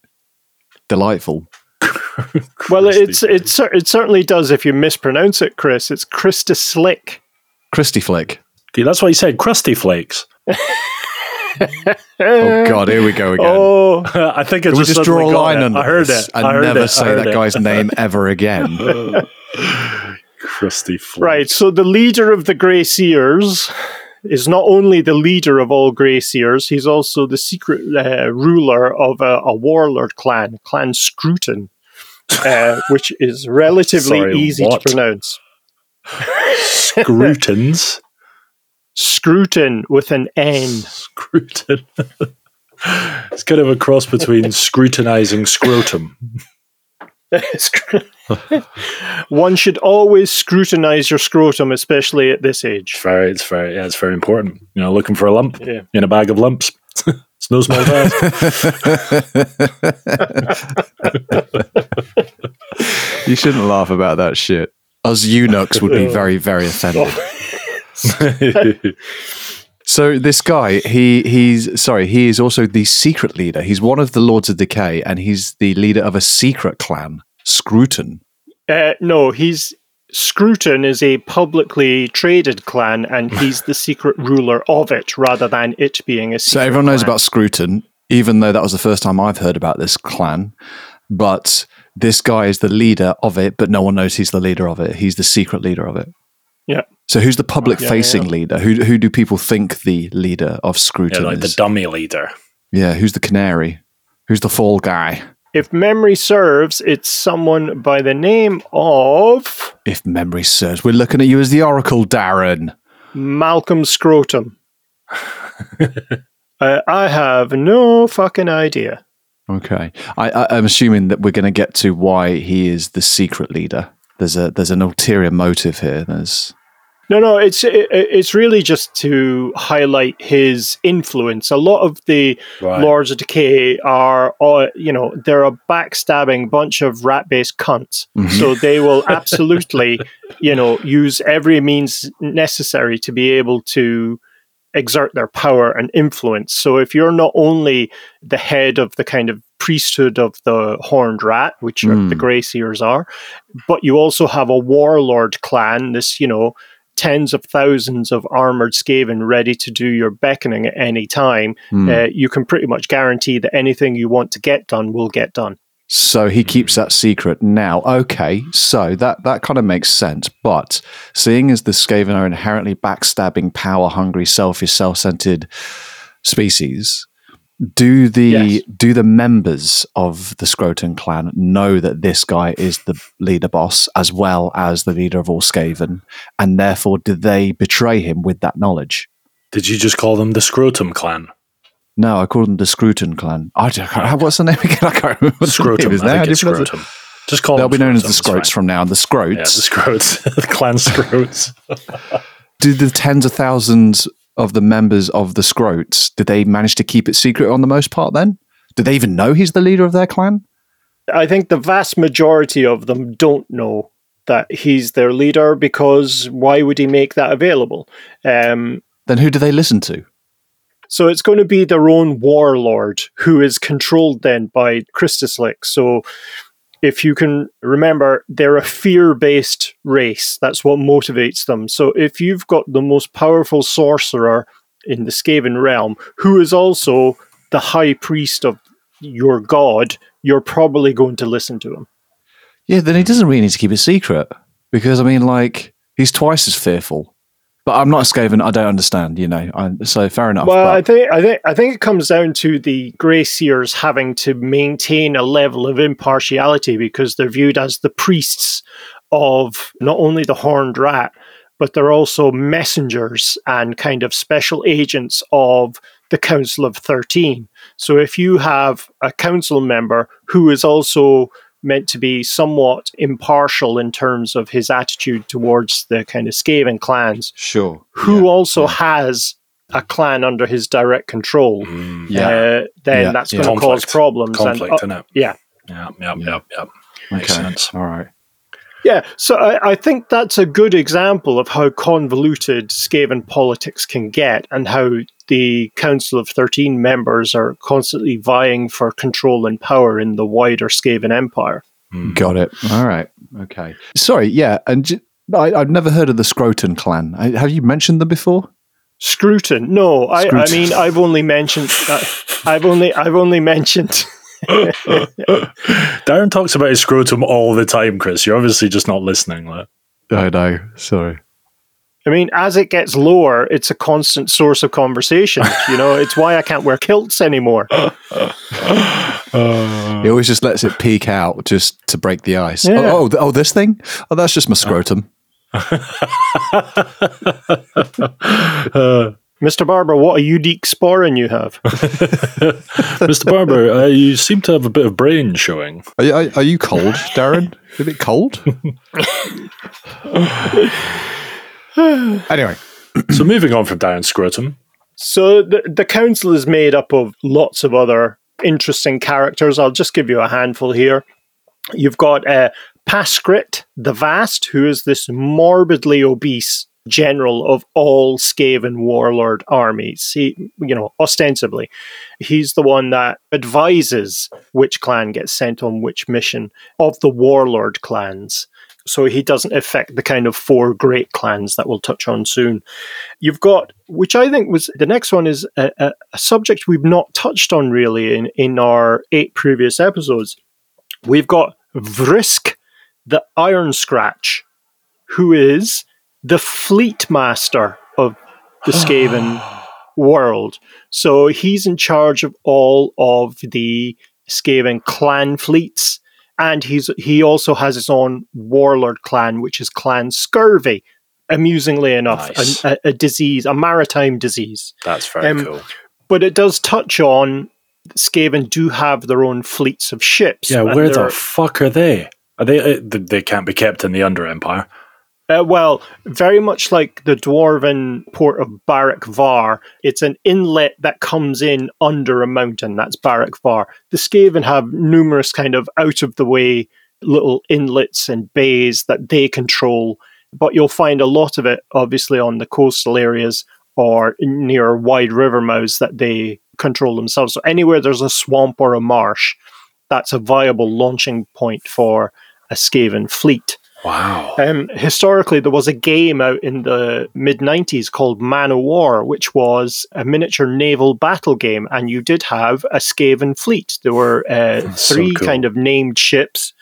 delightful. well, it's it's it certainly does if you mispronounce it, Chris. It's Christy Slick. Christy Flick. Yeah, that's why he said. Crusty Flakes. Oh God, here we go again. Oh, I think it's we just draw a line under. I heard it. And I heard never it. say that it. guy's name ever again. Crusty Flakes. Right. So the leader of the Grey Seers is not only the leader of all Grey Seers, he's also the secret uh, ruler of a, a, warlord clan, Clan Scruton, uh, which is relatively Sorry, easy what? to pronounce. Scrutons. Scruton with an N. Scruton. it's kind of a cross between scrutinizing scrotum. One should always scrutinize your scrotum, especially at this age. It's very, it's very, yeah, it's very important. You know, looking for a lump Yeah. in a bag of lumps. it's no small task. you shouldn't laugh about that shit. Us eunuchs would be very, very offended. So this guy, he he's sorry, he is also the secret leader. He's one of the Lords of Decay, and he's the leader of a secret clan, Scruton. Uh, no, he's Scruton is a publicly traded clan, and he's the secret ruler of it, rather than it being a. So everyone knows clan. about Scruton, even though that was the first time I've heard about this clan. But this guy is the leader of it, but no one knows he's the leader of it. He's the secret leader of it. Yeah. So who's the public Yeah, facing yeah, leader? Who who do people think the leader of yeah, Scruton like the dummy leader. yeah, who's the canary? Who's the fall guy? If memory serves, it's someone by the name of If memory serves, we're looking at you as the Oracle, Darren. Malcolm Scrotum. uh, I have no fucking idea. Okay, I, I, I'm assuming that we're going to get to why he is the secret leader. There's a there's an ulterior motive here. There's No, no, it's it, it's really just to highlight his influence. A lot of the Right. Lords of Decay are, uh, you know, they're a backstabbing bunch of rat-based cunts. So they will absolutely, you know, use every means necessary to be able to exert their power and influence. So if you're not only the head of the kind of priesthood of the horned rat, which are, the Grey Seers are, but you also have a warlord clan, this, you know, tens of thousands of armored skaven ready to do your beckoning at any time, uh, you can pretty much guarantee that anything you want to get done will get done. So he keeps that secret now. Okay, so that that kind of makes sense. But seeing as the Skaven are inherently backstabbing, power hungry, selfish, self centered species, do the Yes. do the members of the Scroton clan know that this guy is the leader boss as well as the leader of all Skaven, and therefore do they betray him with that knowledge? Did you just call them the Scrotum Clan? No, I call them the Scruton clan. I don't, what's the name again? I can't remember. What the Scrotum. name is now. think it's do you pronounce it? Scrotum. Just call They'll be known as the Scrotum, Scroats from now on. The Scroats. Yeah, the Scroats. the clan Scroats. do the tens of thousands of the members of the Scroats, did they manage to keep it secret on the most part then? Did they even know he's the leader of their clan? I think the vast majority of them don't know that he's their leader because why would he make that available? Um, Then who do they listen to? so it's going to be their own warlord who is controlled then by Kritislik. So if you can remember, they're a fear based race. That's what motivates them. So if you've got the most powerful sorcerer in the Skaven realm, who is also the high priest of your god, you're probably going to listen to him. Yeah, then he doesn't really need to keep it secret because I mean, like he's twice as fearful. But I'm not a Skaven. I don't understand. You know, I, so fair enough. Well, I think I think I think it comes down to the Grey Seers having to maintain a level of impartiality because they're viewed as the priests of not only the Horned Rat, but they're also messengers and kind of special agents of the Council of Thirteen. So if you have a council member who is also meant to be somewhat impartial in terms of his attitude towards the kind of Skaven clans, sure. who also has a clan under his direct control, Mm, Yeah. uh, then Yeah, that's yeah. going to cause problems. conflict, and, uh, innit? yeah, Yeah, yeah, yeah, yeah. Makes Okay. sense. All right. yeah. So I, I think that's a good example of how convoluted Skaven politics can get, and how the Council of Thirteen members are constantly vying for control and power in the wider Skaven Empire. Got it. All right. Okay. Sorry. Yeah. And j- I, I've never heard of the Scroton clan. I, have you mentioned them before? Scruton? No, I, I mean I've only mentioned. Uh, I've only I've only mentioned. Darren talks about his scrotum all the time, Chris. You're obviously just not listening. Like. I know. Sorry. I mean, as it gets lower, it's a constant source of conversation. You know, it's why I can't wear kilts anymore. He always just lets it peek out just to break the ice. Yeah. Oh, oh, oh, this thing? Oh, that's just my scrotum. Mr. Barber, what a unique sporran you have. Mr. Barber, uh, you seem to have a bit of brain showing. Are, you- are, are you cold, Darren? a bit cold? anyway, so moving on from Darren's scrotum. So the, the council is made up of lots of other interesting characters. I'll just give you a handful here. You've got uh, Paskrit the Vast, who is this morbidly obese general of all Skaven warlord armies. He, you know, ostensibly, he's the one that advises which clan gets sent on which mission of the warlord clans. So he doesn't affect the kind of four great clans that we'll touch on soon. You've got, which I think was the next one is a, a, a subject we've not touched on really in, in our eight previous episodes. We've got Vrisk the Iron Scratch, who is the fleet master of the Skaven world. So he's in charge of all of the Skaven clan fleets. And he's he also has his own warlord clan, which is Clan Skurvy. Amusingly enough, Nice. a, a, a disease, a maritime disease. That's very Um, cool. But it does touch on Skaven do have their own fleets of ships. Yeah, where the fuck are they? Are they? Uh, they can't be kept in the Under Empire. Uh, well, very much like the dwarven port of Barak Var, it's an inlet that comes in under a mountain. That's Barak Var. The Skaven have numerous kind of out of the way little inlets and bays that they control, but you'll find a lot of it obviously on the coastal areas or near wide river mouths that they control themselves. So anywhere there's a swamp or a marsh, that's a viable launching point for a Skaven fleet. Wow. Um, historically, there was a game out in the mid 90s called Man o' War, which was a miniature naval battle game, and you did have a Skaven fleet. There were uh, so three cool. kind of named ships.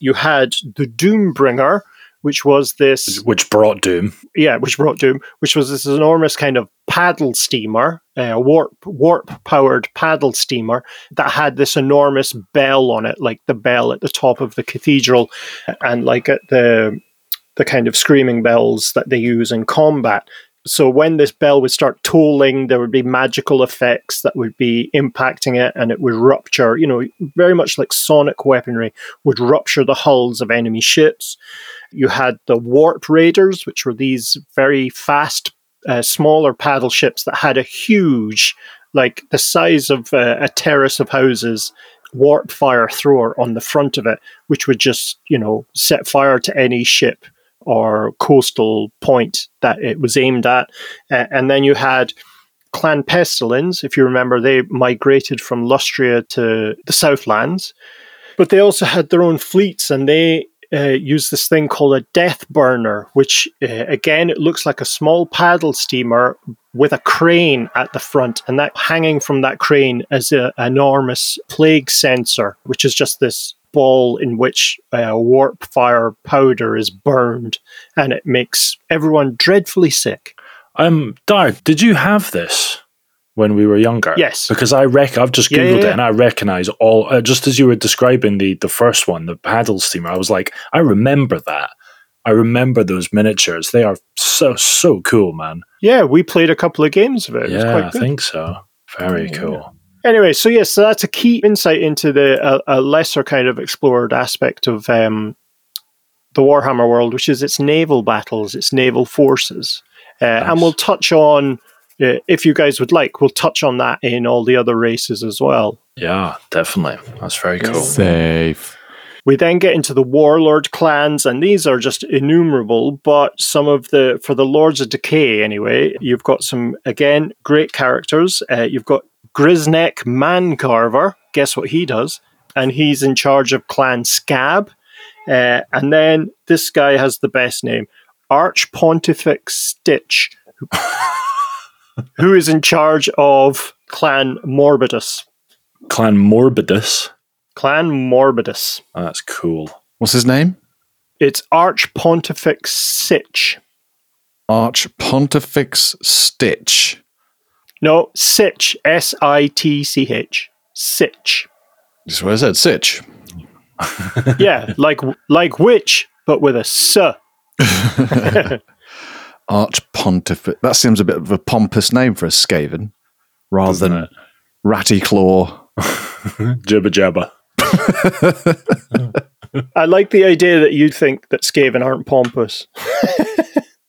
You had the Doombringer, which was this Which brought Doom. yeah, which brought Doom, which was this enormous kind of paddle steamer, a uh, warp warp powered paddle steamer that had this enormous bell on it, like the bell at the top of the cathedral, and like at the the kind of screaming bells that they use in combat. So when this bell would start tolling, there would be magical effects that would be impacting it, and it would rupture. You know, very much like sonic weaponry would rupture the hulls of enemy ships. You had the warp raiders, which were these very fast, uh, smaller paddle ships that had a huge, like the size of uh, a terrace of houses, warp fire thrower on the front of it, which would just, you know, set fire to any ship or coastal point that it was aimed at. Uh, and then you had Clan Pestilens, if you remember, they migrated from Lustria to the Southlands. But they also had their own fleets and they uh, used this thing called a death burner, which uh, again, it looks like a small paddle steamer with a crane at the front. And that hanging from that crane is an enormous plague censer, which is just this ball in which uh, warp fire powder is burned and it makes everyone dreadfully sick. Um, Dart, did you have this when we were younger? Yes. Because I rec I've just Yeah, googled yeah, it and I recognize all uh, just as you were describing the the first one, the paddle steamer. I was like, I remember that. I remember those miniatures. They are so so cool, man. Yeah, we played a couple of games of it. It was yeah, I think so. Very Yeah. cool. Anyway, so yes, so that's a key insight into the a, a lesser kind of explored aspect of um, the Warhammer world, which is its naval battles, its naval forces, uh, and we'll touch on. Uh, if you guys would like, we'll touch on that in all the other races as well. Yeah, definitely. That's very cool. Safe. We then get into the warlord clans, and these are just innumerable. But some of the, for the Lords of Decay, anyway, you've got some, again, great characters. Uh, you've got Grisneck Mancarver. Guess what he does? And he's in charge of Clan Scab. Uh, and then this guy has the best name Arch Pontifex Stitch, who- who is in charge of Clan Morbidus. Clan Morbidus. Clan Morbidus. Oh, that's cool. What's his name? It's Arch Pontifex Sitch. Arch Pontifex Stitch. No, Sitch. S I T C H. Sitch. That's what I said. Sitch. Yeah, like like which, but with a S. Arch Pontifex. That seems a bit of a pompous name for a Skaven, rather Doesn't than it? Ratty Claw. Jibba jabba. I like the idea that you think that Skaven aren't pompous.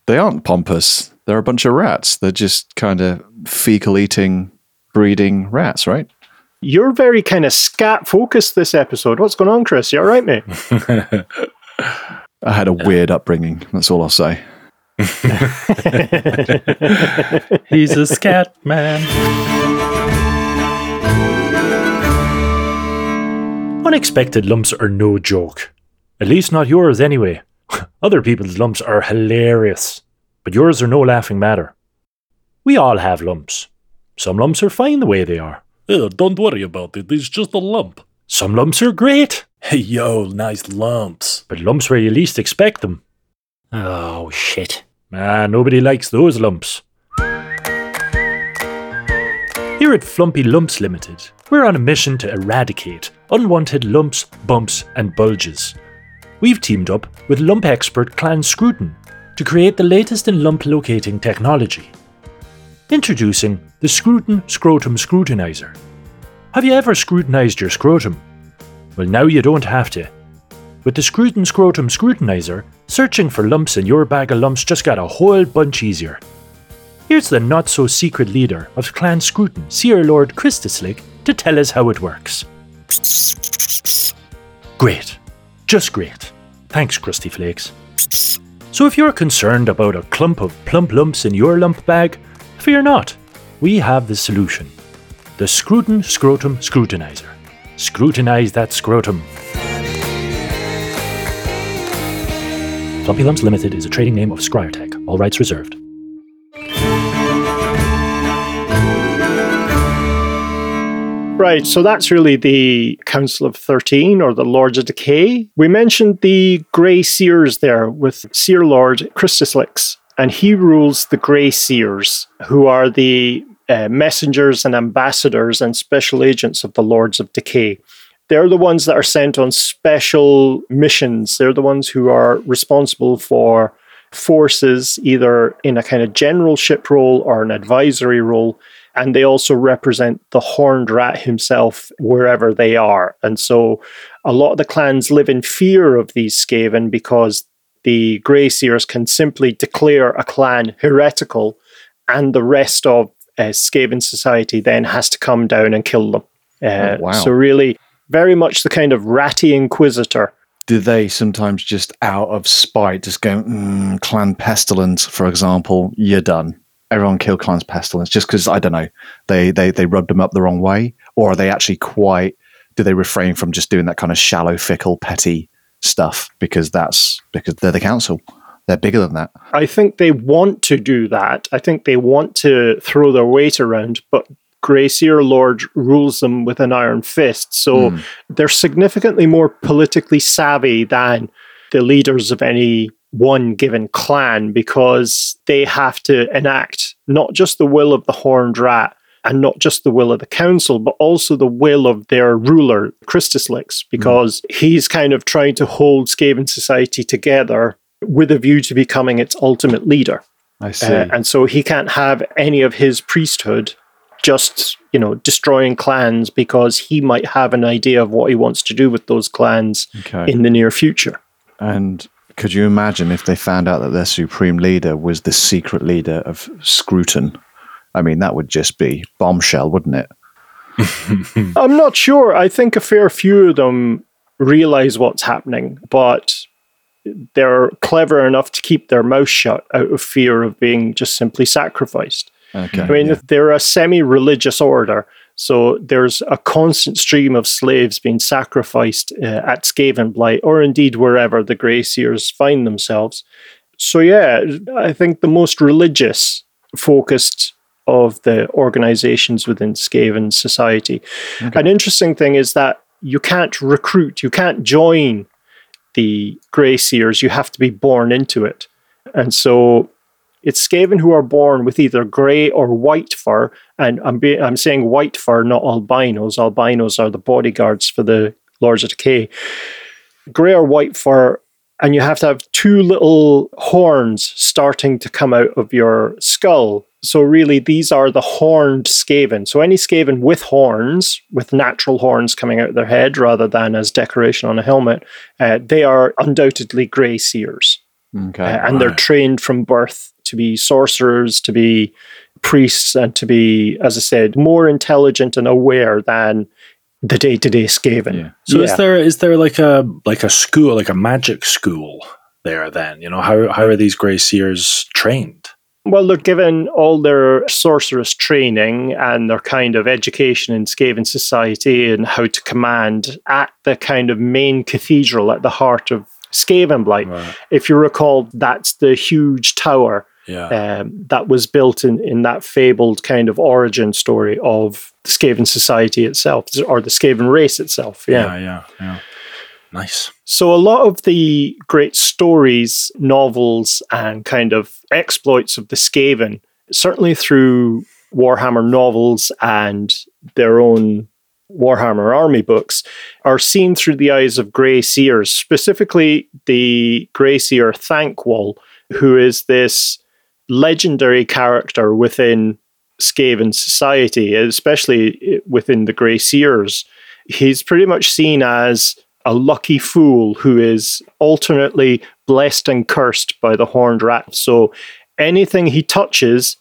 They aren't pompous. They're a bunch of rats. They're just kind of fecal eating, breeding rats, right? You're very kind of scat focused this episode. What's going on, Chris? You all right, mate? I had a weird upbringing. That's all I'll say. He's a scat man. Unexpected lumps are no joke. At least not yours, anyway. Other people's lumps are hilarious, but yours are no laughing matter. We all have lumps. Some lumps are fine the way they are. Yeah, don't worry about it. It's just a lump. Some lumps are great, Hey, yo, nice lumps. but lumps where you least expect them. Oh, shit. Ah, nobody likes those lumps. Here at Flumpy Lumps Limited, we're on a mission to eradicate unwanted lumps, bumps, and bulges. We've teamed up with lump expert Clan Scruton to create the latest in lump locating technology. Introducing the Scruton Scrotum Scrutinizer. Have you ever scrutinized your scrotum? Well, now you don't have to. With the Scrutin Scrotum Scrutinizer, searching for lumps in your bag of lumps just got a whole bunch easier. Here's the not so secret leader of Clan Scrutin, Seer Lord Kritislik, to tell us how it works. Great. Just great. Thanks, Krusty Flakes. So if you're concerned about a clump of plump lumps in your lump bag, fear not. We have the solution. The Scrutin Scrotum Scrutinizer. Scrutinize that scrotum. Lumps Limited is a trading name of Scryotech. All rights reserved. Right, so that's really the Council of 13 or the Lords of Decay. We mentioned the Grey Seers there with Seer Lord Kritislik, and he rules the Grey Seers, who are the uh, messengers and ambassadors and special agents of the Lords of Decay. They're the ones that are sent on special missions. They're the ones who are responsible for forces, either in a kind of generalship role or an advisory role and they also represent the horned rat himself wherever they are. And so a lot of the clans live in fear of these Skaven because the Grey Seers can simply declare a clan heretical, and the rest of uh, Skaven society then has to come down and kill them. Uh, Oh, wow. So, really, very much the kind of ratty inquisitor. Do they sometimes just out of spite just go, mm, Clan Pestilens, for example, you're done. Everyone kill Clan Pestilens just because, I don't know, they, they, they rubbed them up the wrong way? Or are they actually quite, do they refrain from just doing that kind of shallow, fickle, petty stuff because that's, because they're the council? They're bigger than that. I think they want to do that. I think they want to throw their weight around, but Grey Seer Lord rules them with an iron fist. So Hmm. they're significantly more politically savvy than the leaders of any one given clan because they have to enact not just the will of the horned rat and not just the will of the council, but also the will of their ruler, Kritislik, because he's kind of trying to hold Skaven society together with a view to becoming its ultimate leader. I see. Uh, and so he can't have any of his priesthood just, you know, destroying clans because he might have an idea of what he wants to do with those clans okay. in the near future. And could you imagine if they found out that their supreme leader was the secret leader of Scruton? I mean, that would just be bombshell, wouldn't it? I'm not sure. I think a fair few of them realize what's happening, but they're clever enough to keep their mouth shut out of fear of being just simply sacrificed. Okay. I mean, they're a semi religious order. So there's a constant stream of slaves being sacrificed uh, at Skavenblight or indeed wherever the Grey Seers find themselves. So, yeah, I think the most religious focused of the organizations within Skaven society. An interesting thing is that you can't recruit, you can't join the Grey Seers, you have to be born into it. And so it's Skaven who are born with either grey or white fur, and I'm be- I'm saying white fur, not albinos. Albinos are the bodyguards for the Lords of Decay. Grey or white fur, and you have to have two little horns starting to come out of your skull. So really, these are the horned Skaven. So any Skaven with horns, with natural horns coming out of their head rather than as decoration on a helmet, uh, they are undoubtedly Grey Seers Okay. uh, and they're trained from birth to be sorcerers, to be priests, and to be, as I said, more intelligent and aware than the day-to-day Skaven. Yeah. So is there is there like a like a school like a magic school there then? You know how how are these Grey Seers trained? Well, they're given all their sorceress training and their kind of education in Skaven society and how to command at the kind of main cathedral at the heart of Skavenblight. Right. If you recall, that's the huge tower Yeah. um, that was built in, in that fabled kind of origin story of the Skaven society itself, or the Skaven race itself. Yeah. yeah, yeah, yeah. Nice. So, a lot of the great stories, novels, and kind of exploits of the Skaven, certainly through Warhammer novels and their own Warhammer army books, are seen through the eyes of Grey Seers, specifically the Grey Seer Thanquol, who is this legendary character within Skaven society, especially within the Grey Seers. He's pretty much seen as a lucky fool who is alternately blessed and cursed by the horned rat. So anything he touches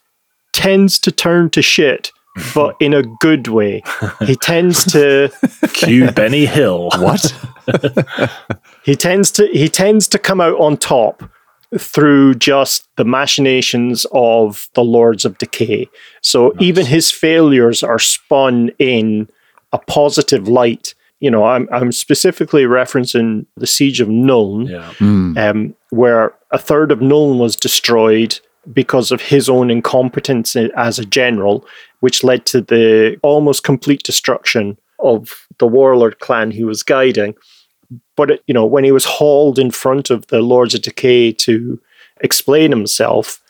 tends to turn to shit, but in a good way. He tends to Cue Benny Hill. What? he tends to he tends to come out on top through just the machinations of the lords of decay so even his failures are spun in a positive light you know i'm, I'm specifically referencing the siege of nuln Yeah. um, where a third of Nuln was destroyed because of his own incompetence as a general, which led to the almost complete destruction of the warlord clan he was guiding. But you know, when he was hauled in front of the Lords of Decay to explain himself,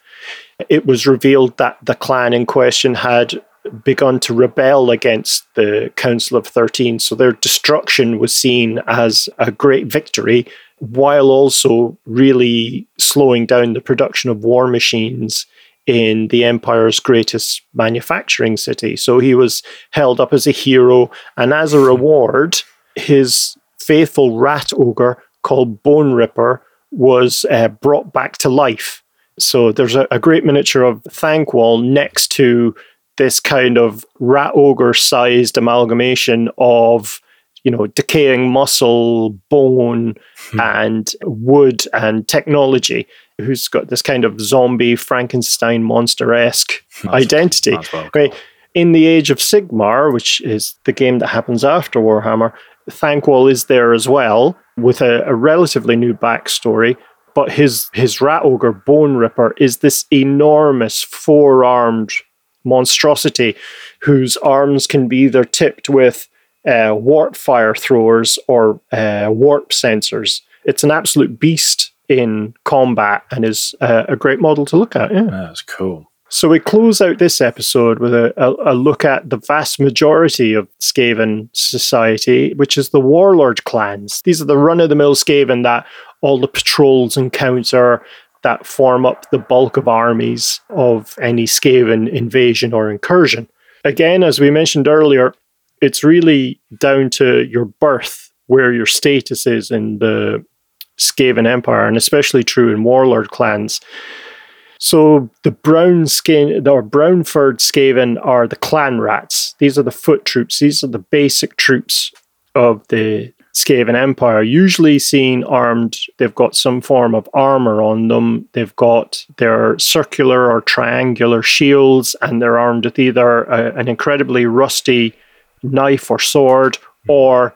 it was revealed that the clan in question had begun to rebel against the Council of 13. So their destruction was seen as a great victory, while also really slowing down the production of war machines in the Empire's greatest manufacturing city. So he was held up as a hero, and as a reward, his faithful rat ogre called Boneripper was uh, brought back to life. So there's a, a great miniature of Thanquol next to this kind of rat ogre sized amalgamation of you know decaying muscle bone and wood and technology who's got this kind of zombie frankenstein monster-esque identity that's well Right. in the age of sigmar which is the game that happens after warhammer Thanquol is there as well with a, a relatively new backstory but his his rat ogre Boneripper is this enormous four-armed monstrosity whose arms can be either tipped with uh, warp fire throwers or uh, warp sensors. It's an absolute beast in combat and is uh, a great model to look at. Yeah. That's cool. So we close out this episode with a, a, a look at the vast majority of Skaven society, which is the warlord clans. These are the run of the mill Skaven that all the patrols encounter that form up the bulk of armies of any Skaven invasion or incursion. Again, as we mentioned earlier, it's really down to your birth where your status is in the Skaven Empire, and especially true in warlord clans. So the brown skin or brown furred Skaven are the clan rats. These are the foot troops. These are the basic troops of the Skaven Empire. Usually seen armed. They've got some form of armor on them. They've got their circular or triangular shields, and they're armed with either a, an incredibly rusty knife or sword, hmm. or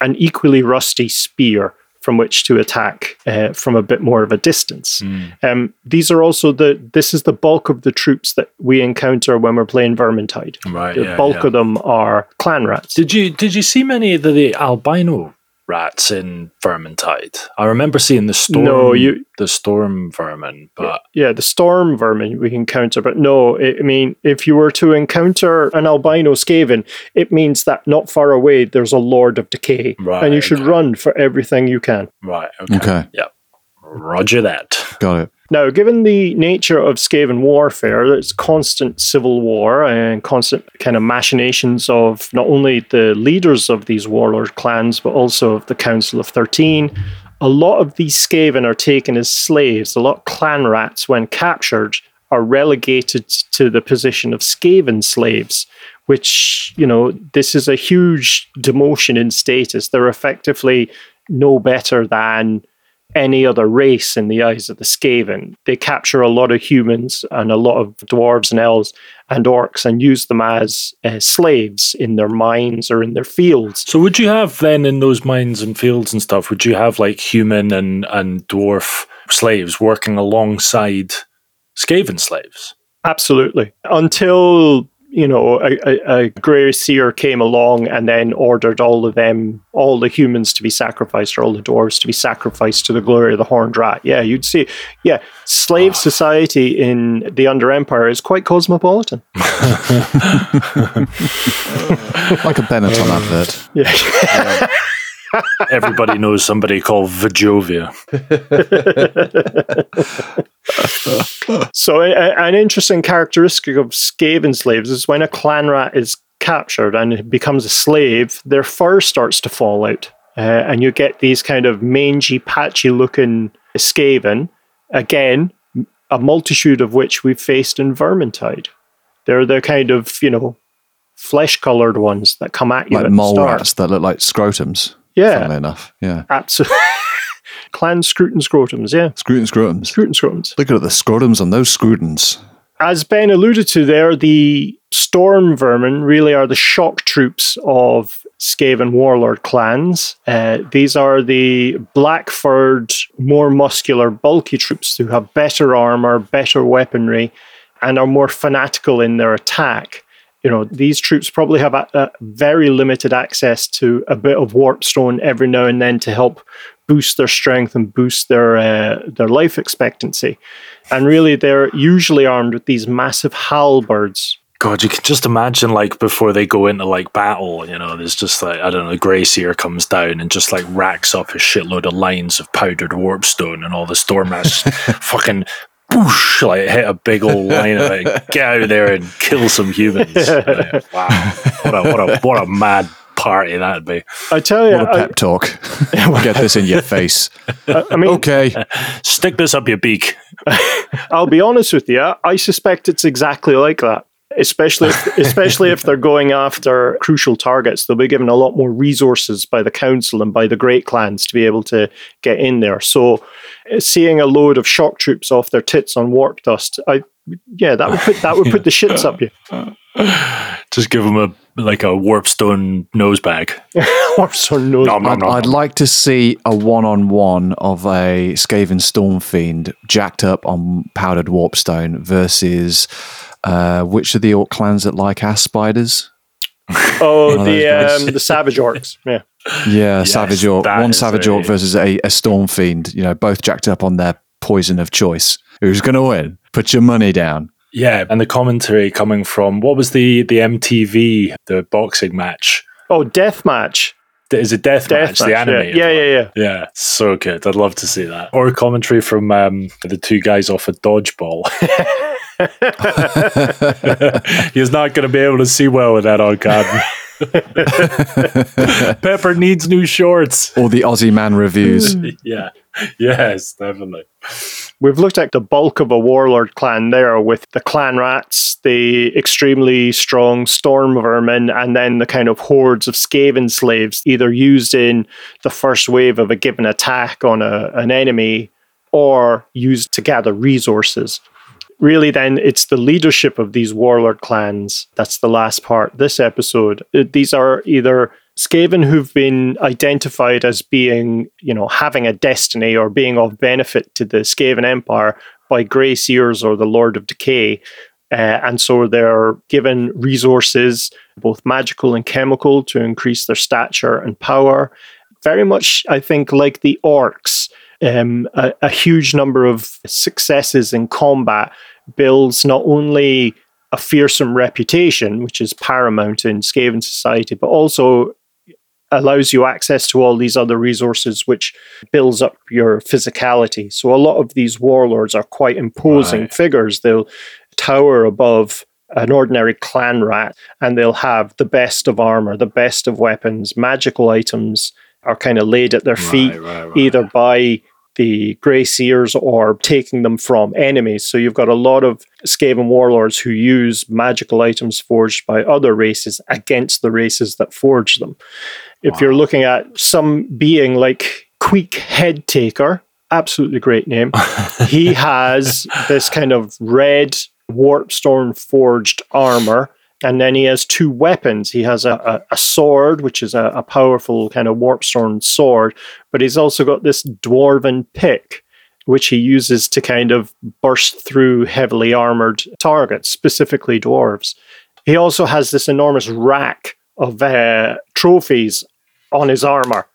an equally rusty spear from which to attack uh, from a bit more of a distance. Um, these are also the this is the bulk of the troops that we encounter when we're playing Vermintide. Right. The yeah, bulk yeah. of them are clan rats. Did you did you see many of the, the albino rats in Vermintide? I remember seeing the storm No, you- the storm vermin, but yeah, the storm vermin we encounter, but no, I I mean, if you were to encounter an albino skaven, it means that not far away there's a lord of decay, Right, and you should okay. run for everything you can. right. Okay. Okay. Yep. Roger that. Got it. Now, given the nature of Skaven warfare, it's constant civil war and constant kind of machinations of not only the leaders of these warlord clans, but also of the Council of 13. A lot of these Skaven are taken as slaves. A lot of clan rats, when captured, are relegated to the position of Skaven slaves, which, you know, this is a huge demotion in status. They're effectively no better than any other race in the eyes of the Skaven. They capture a lot of humans and a lot of dwarves and elves and orcs and use them as uh, slaves in their mines or in their fields. So would you have then in those mines and fields and stuff, would you have like human and, and dwarf slaves working alongside Skaven slaves? Absolutely. Until, you know, a, a, a Grey Seer came along and then ordered all of them, all the humans to be sacrificed or all the dwarves to be sacrificed to the glory of the Horned Rat. Yeah, you'd see. Yeah, slave ah. society in the Under Empire is quite cosmopolitan. Like a Benetton advert. Yeah. Everybody knows somebody called Vajovia. So, a, a- an interesting characteristic of Skaven slaves is when a clan rat is captured and becomes a slave, their fur starts to fall out. uh, and you get these kind of mangy, patchy looking Skaven. Again, a multitude of which we've faced in Vermintide. They're the kind of, you know, flesh colored ones that come at you like at mole start. rats that look like scrotums. Yeah. Funnily enough. Yeah. Absolutely. Clan Scruton Scrotums, yeah. Scrutin scrotums. Scruton Scrotums. Look at the scrotums on those scrutins. As Ben alluded to there, the storm vermin really are the shock troops of Skaven warlord clans. Uh, these are the black furred, more muscular, bulky troops who have better armor, better weaponry, and are more fanatical in their attack. You know, these troops probably have a, a very limited access to a bit of warp stone every now and then to help boost their strength and boost their uh, their life expectancy. And really, they're usually armed with these massive halberds. God, you can just imagine like before they go into like battle, you know, there's just like I don't know, Grey Seer comes down and just like racks up a shitload of lines of powdered warpstone and all the Stormmasts fucking boosh, like hit a big old line of it, get out there and kill some humans. Uh, wow. What a what a what a mad party that'd be. I tell you, What a pep talk. we'll Get this in your face. I mean, Okay. Stick this up your beak. I'll be honest with you. I suspect it's exactly like that. Especially, if, especially if they're going after crucial targets, they'll be given a lot more resources by the council and by the great clans to be able to get in there. So, seeing a load of shock troops off their tits on warp dust, I yeah, that would put that would put the shits up you. Just give them a like a warpstone nose bag. Warp stone knows. Nom, nom, I'd, nom, I'd like to see a one-on-one of a Skaven storm fiend jacked up on powdered warpstone versus uh, which of the orc clans that like ass spiders? Oh, of the um, the savage orcs. Yeah. Yeah, Yes, Savage Orc. One Savage a- Orc versus a, a Storm Fiend, You know, both jacked up on their poison of choice. Who's going to win? Put your money down. Yeah, and the commentary coming from what was the the MTV the boxing match? Oh, death match. Is it Death, Death Match? match. The yeah. animated yeah, one? yeah, yeah. Yeah, so good. I'd love to see that. Or commentary from um, the two guys off a dodgeball. He's not going to be able to see well with that on camera. Pepper needs new shorts. Or the Aussie Man reviews. Yeah. Yes, definitely. We've looked at the bulk of a warlord clan there with the clan rats, the extremely strong storm vermin, and then the kind of hordes of Skaven slaves, either used in the first wave of a given attack on a, an enemy or used to gather resources. Really, then, it's the leadership of these warlord clans. That's the last part this episode. Uh, These are either Skaven who've been identified as being, you know, having a destiny or being of benefit to the Skaven Empire by Grey Seers or the Lord of Decay. Uh, and so they're given resources, both magical and chemical, to increase their stature and power. Very much, I think, like the orcs, um, a, a huge number of successes in combat builds not only a fearsome reputation, which is paramount in Skaven society, but also allows you access to all these other resources, which builds up your physicality. So a lot of these warlords are quite imposing Right. figures. They'll tower above an ordinary clan rat, and they'll have the best of armor, the best of weapons, magical items are kind of laid at their feet Right, right, either by the Grey Seers or taking them from enemies. So you've got a lot of Skaven warlords who use magical items forged by other races against the races that forge them. If you're looking at some being like Queek Headtaker, absolutely great name, he has this kind of red warpstone forged armor. And then he has two weapons. He has a, a, a sword, which is a, a powerful kind of warpstone sword, but he's also got this dwarven pick, which he uses to kind of burst through heavily armored targets, specifically dwarves. He also has this enormous rack of uh, trophies on his armor.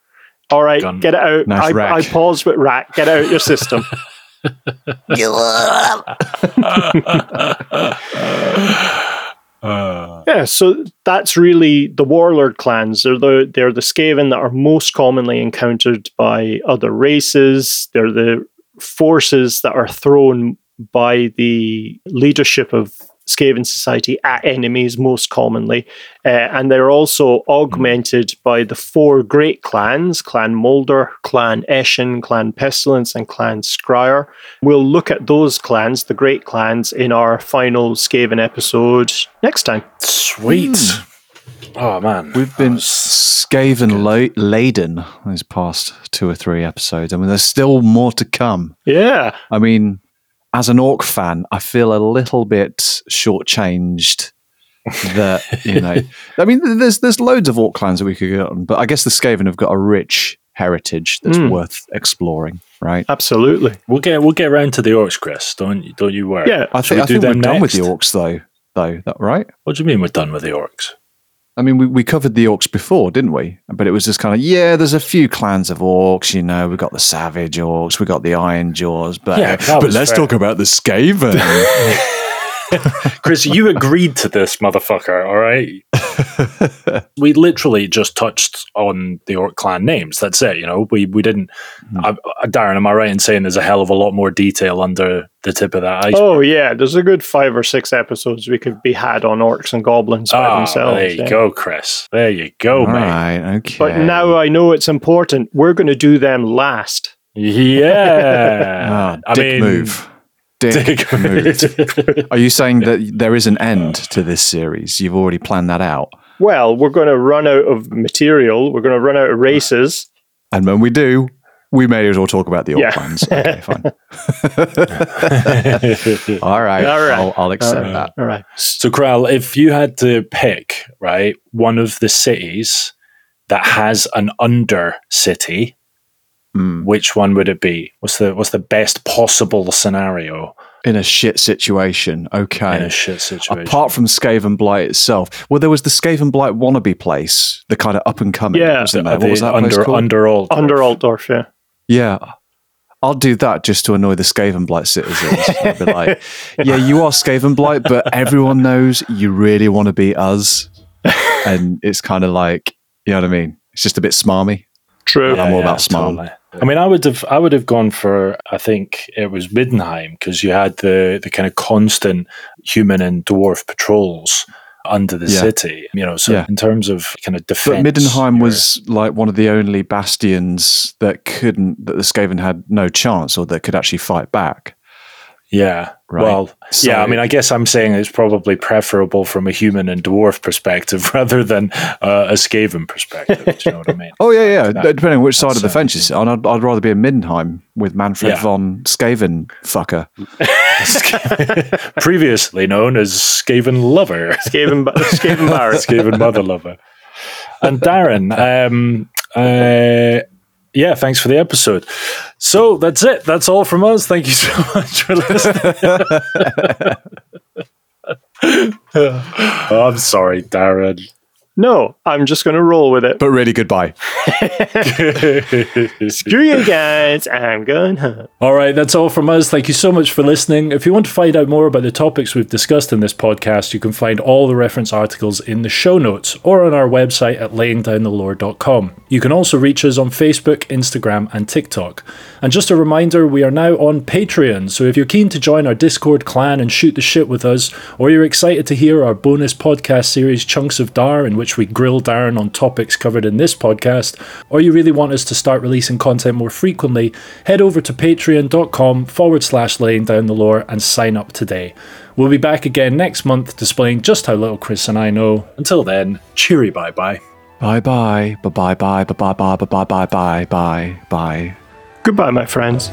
All right, Gun. get it out. Nice I, rack. I paused with rack. Get out your system. Uh, Yeah, so that's really the warlord clans. They're the they're the Skaven that are most commonly encountered by other races. They're the forces that are thrown by the leadership of Skaven society at enemies most commonly. Uh, and they're also augmented by the four great clans Clan Moulder, Clan Eshin, Clan Pestilens, and Clan Skryre. We'll look at those clans, the great clans, in our final Skaven episode next time. Sweet. Oh man, We've been Skaven lo- laden these past two or three episodes. I mean, there's still more to come. Yeah. I mean, as an orc fan, I feel a little bit shortchanged. that you know, I mean, there's there's loads of orc clans that we could go on, but I guess the Skaven have got a rich heritage that's Mm. worth exploring, right? Absolutely. we'll get we'll get around to the orcs, Chris. Don't you- don't you worry. Yeah. I think, I we do think we're them done with the orcs, though. Though, that right? What do you mean we're done with the orcs? I mean, we, we covered the orcs before, didn't we? But it was just kind of, yeah, there's a few clans of orcs, you know, we've got the savage orcs, we've got the iron jaws, but, Yeah, but let's fair. talk about the Skaven. Chris, you agreed to this, motherfucker. All right. we literally just touched on the orc clan names. That's it. You know, we we didn't. Hmm. I, I- Darren, am I right in saying there's a hell of a lot more detail under the tip of that iceberg? Oh, yeah. There's a good five or six episodes we could be had on orcs and goblins by Ah, themselves. there you yeah. go, Chris. There you go, All mate. right, okay. But now I know it's important. We're going to do them last. Yeah. Ah, dick move. Dick, Dick move. Are you saying that there is an end to this series? You've already planned that out. Well, we're going to run out of material. We're going to run out of races. And when we do, we may as well talk about the old Yeah. clans. Okay, fine. All right. All right. I'll, I'll accept All right. that. All right. So, Kral, if you had to pick, right, one of the cities that has an under city, Hmm. which one would it be? What's the what's the best possible scenario In a shit situation. Okay. in a shit situation? Apart from Skavenblight itself, well, there was the Skavenblight wannabe place, the kind of up and coming, Yeah. wasn't Uh, there? the What was that place under called? under all Under Altdorf, yeah. Yeah. I'll do that just to annoy the Skavenblight citizens. I'll be like, yeah, you are Skavenblight, but everyone knows you really want to be us. And it's kind of like, you know what I mean? It's just a bit smarmy. True. I'm all about Smarm. I mean, I would have, I would have gone for. I think it was Middenheim because you had the the kind of constant human and dwarf patrols under the Yeah. city. You know, so Yeah. in terms of kind of defense, But Middenheim you're- was like one of the only bastions that couldn't, that the Skaven had no chance or that could actually fight back. Yeah. Right. Well, So- yeah. I mean, I guess I'm saying it's probably preferable from a human and dwarf perspective rather than uh, a Skaven perspective. do you know what I mean? Oh, yeah, yeah. That- Depending on which side of the fence you sit on, I'd, I'd rather be in Middenheim with Manfred Yeah. von Skaven fucker. Previously known as Skaven Lover. Skaven, Skaven Barrett. Skaven Mother Lover. And Darren, um, uh, yeah, thanks for the episode. So that's it. That's all from us. Thank you so much for listening. oh, I'm sorry, Darren. No, I'm just going to roll with it. But really, goodbye. Screw you guys. I'm going home. All right, that's all from us. Thank you so much for listening. If you want to find out more about the topics we've discussed in this podcast, you can find all the reference articles in the show notes or on our website at layingdownthelore.com. You can also reach us on Facebook, Instagram, and TikTok. And just a reminder, we are now on Patreon, so if you're keen to join our Discord clan and shoot the shit with us, or you're excited to hear our bonus podcast series Chunks of Dar, in which we grill Darren on topics covered in this podcast, or you really want us to start releasing content more frequently, head over to patreon.com forward slash laying down the lore and sign up today. We'll be back again next month displaying just how little Chris and I know. Until then, cheery bye bye. Bye bye. Bye bye bye. Bye bye bye. Bye bye bye. Bye bye bye. Goodbye, my friends.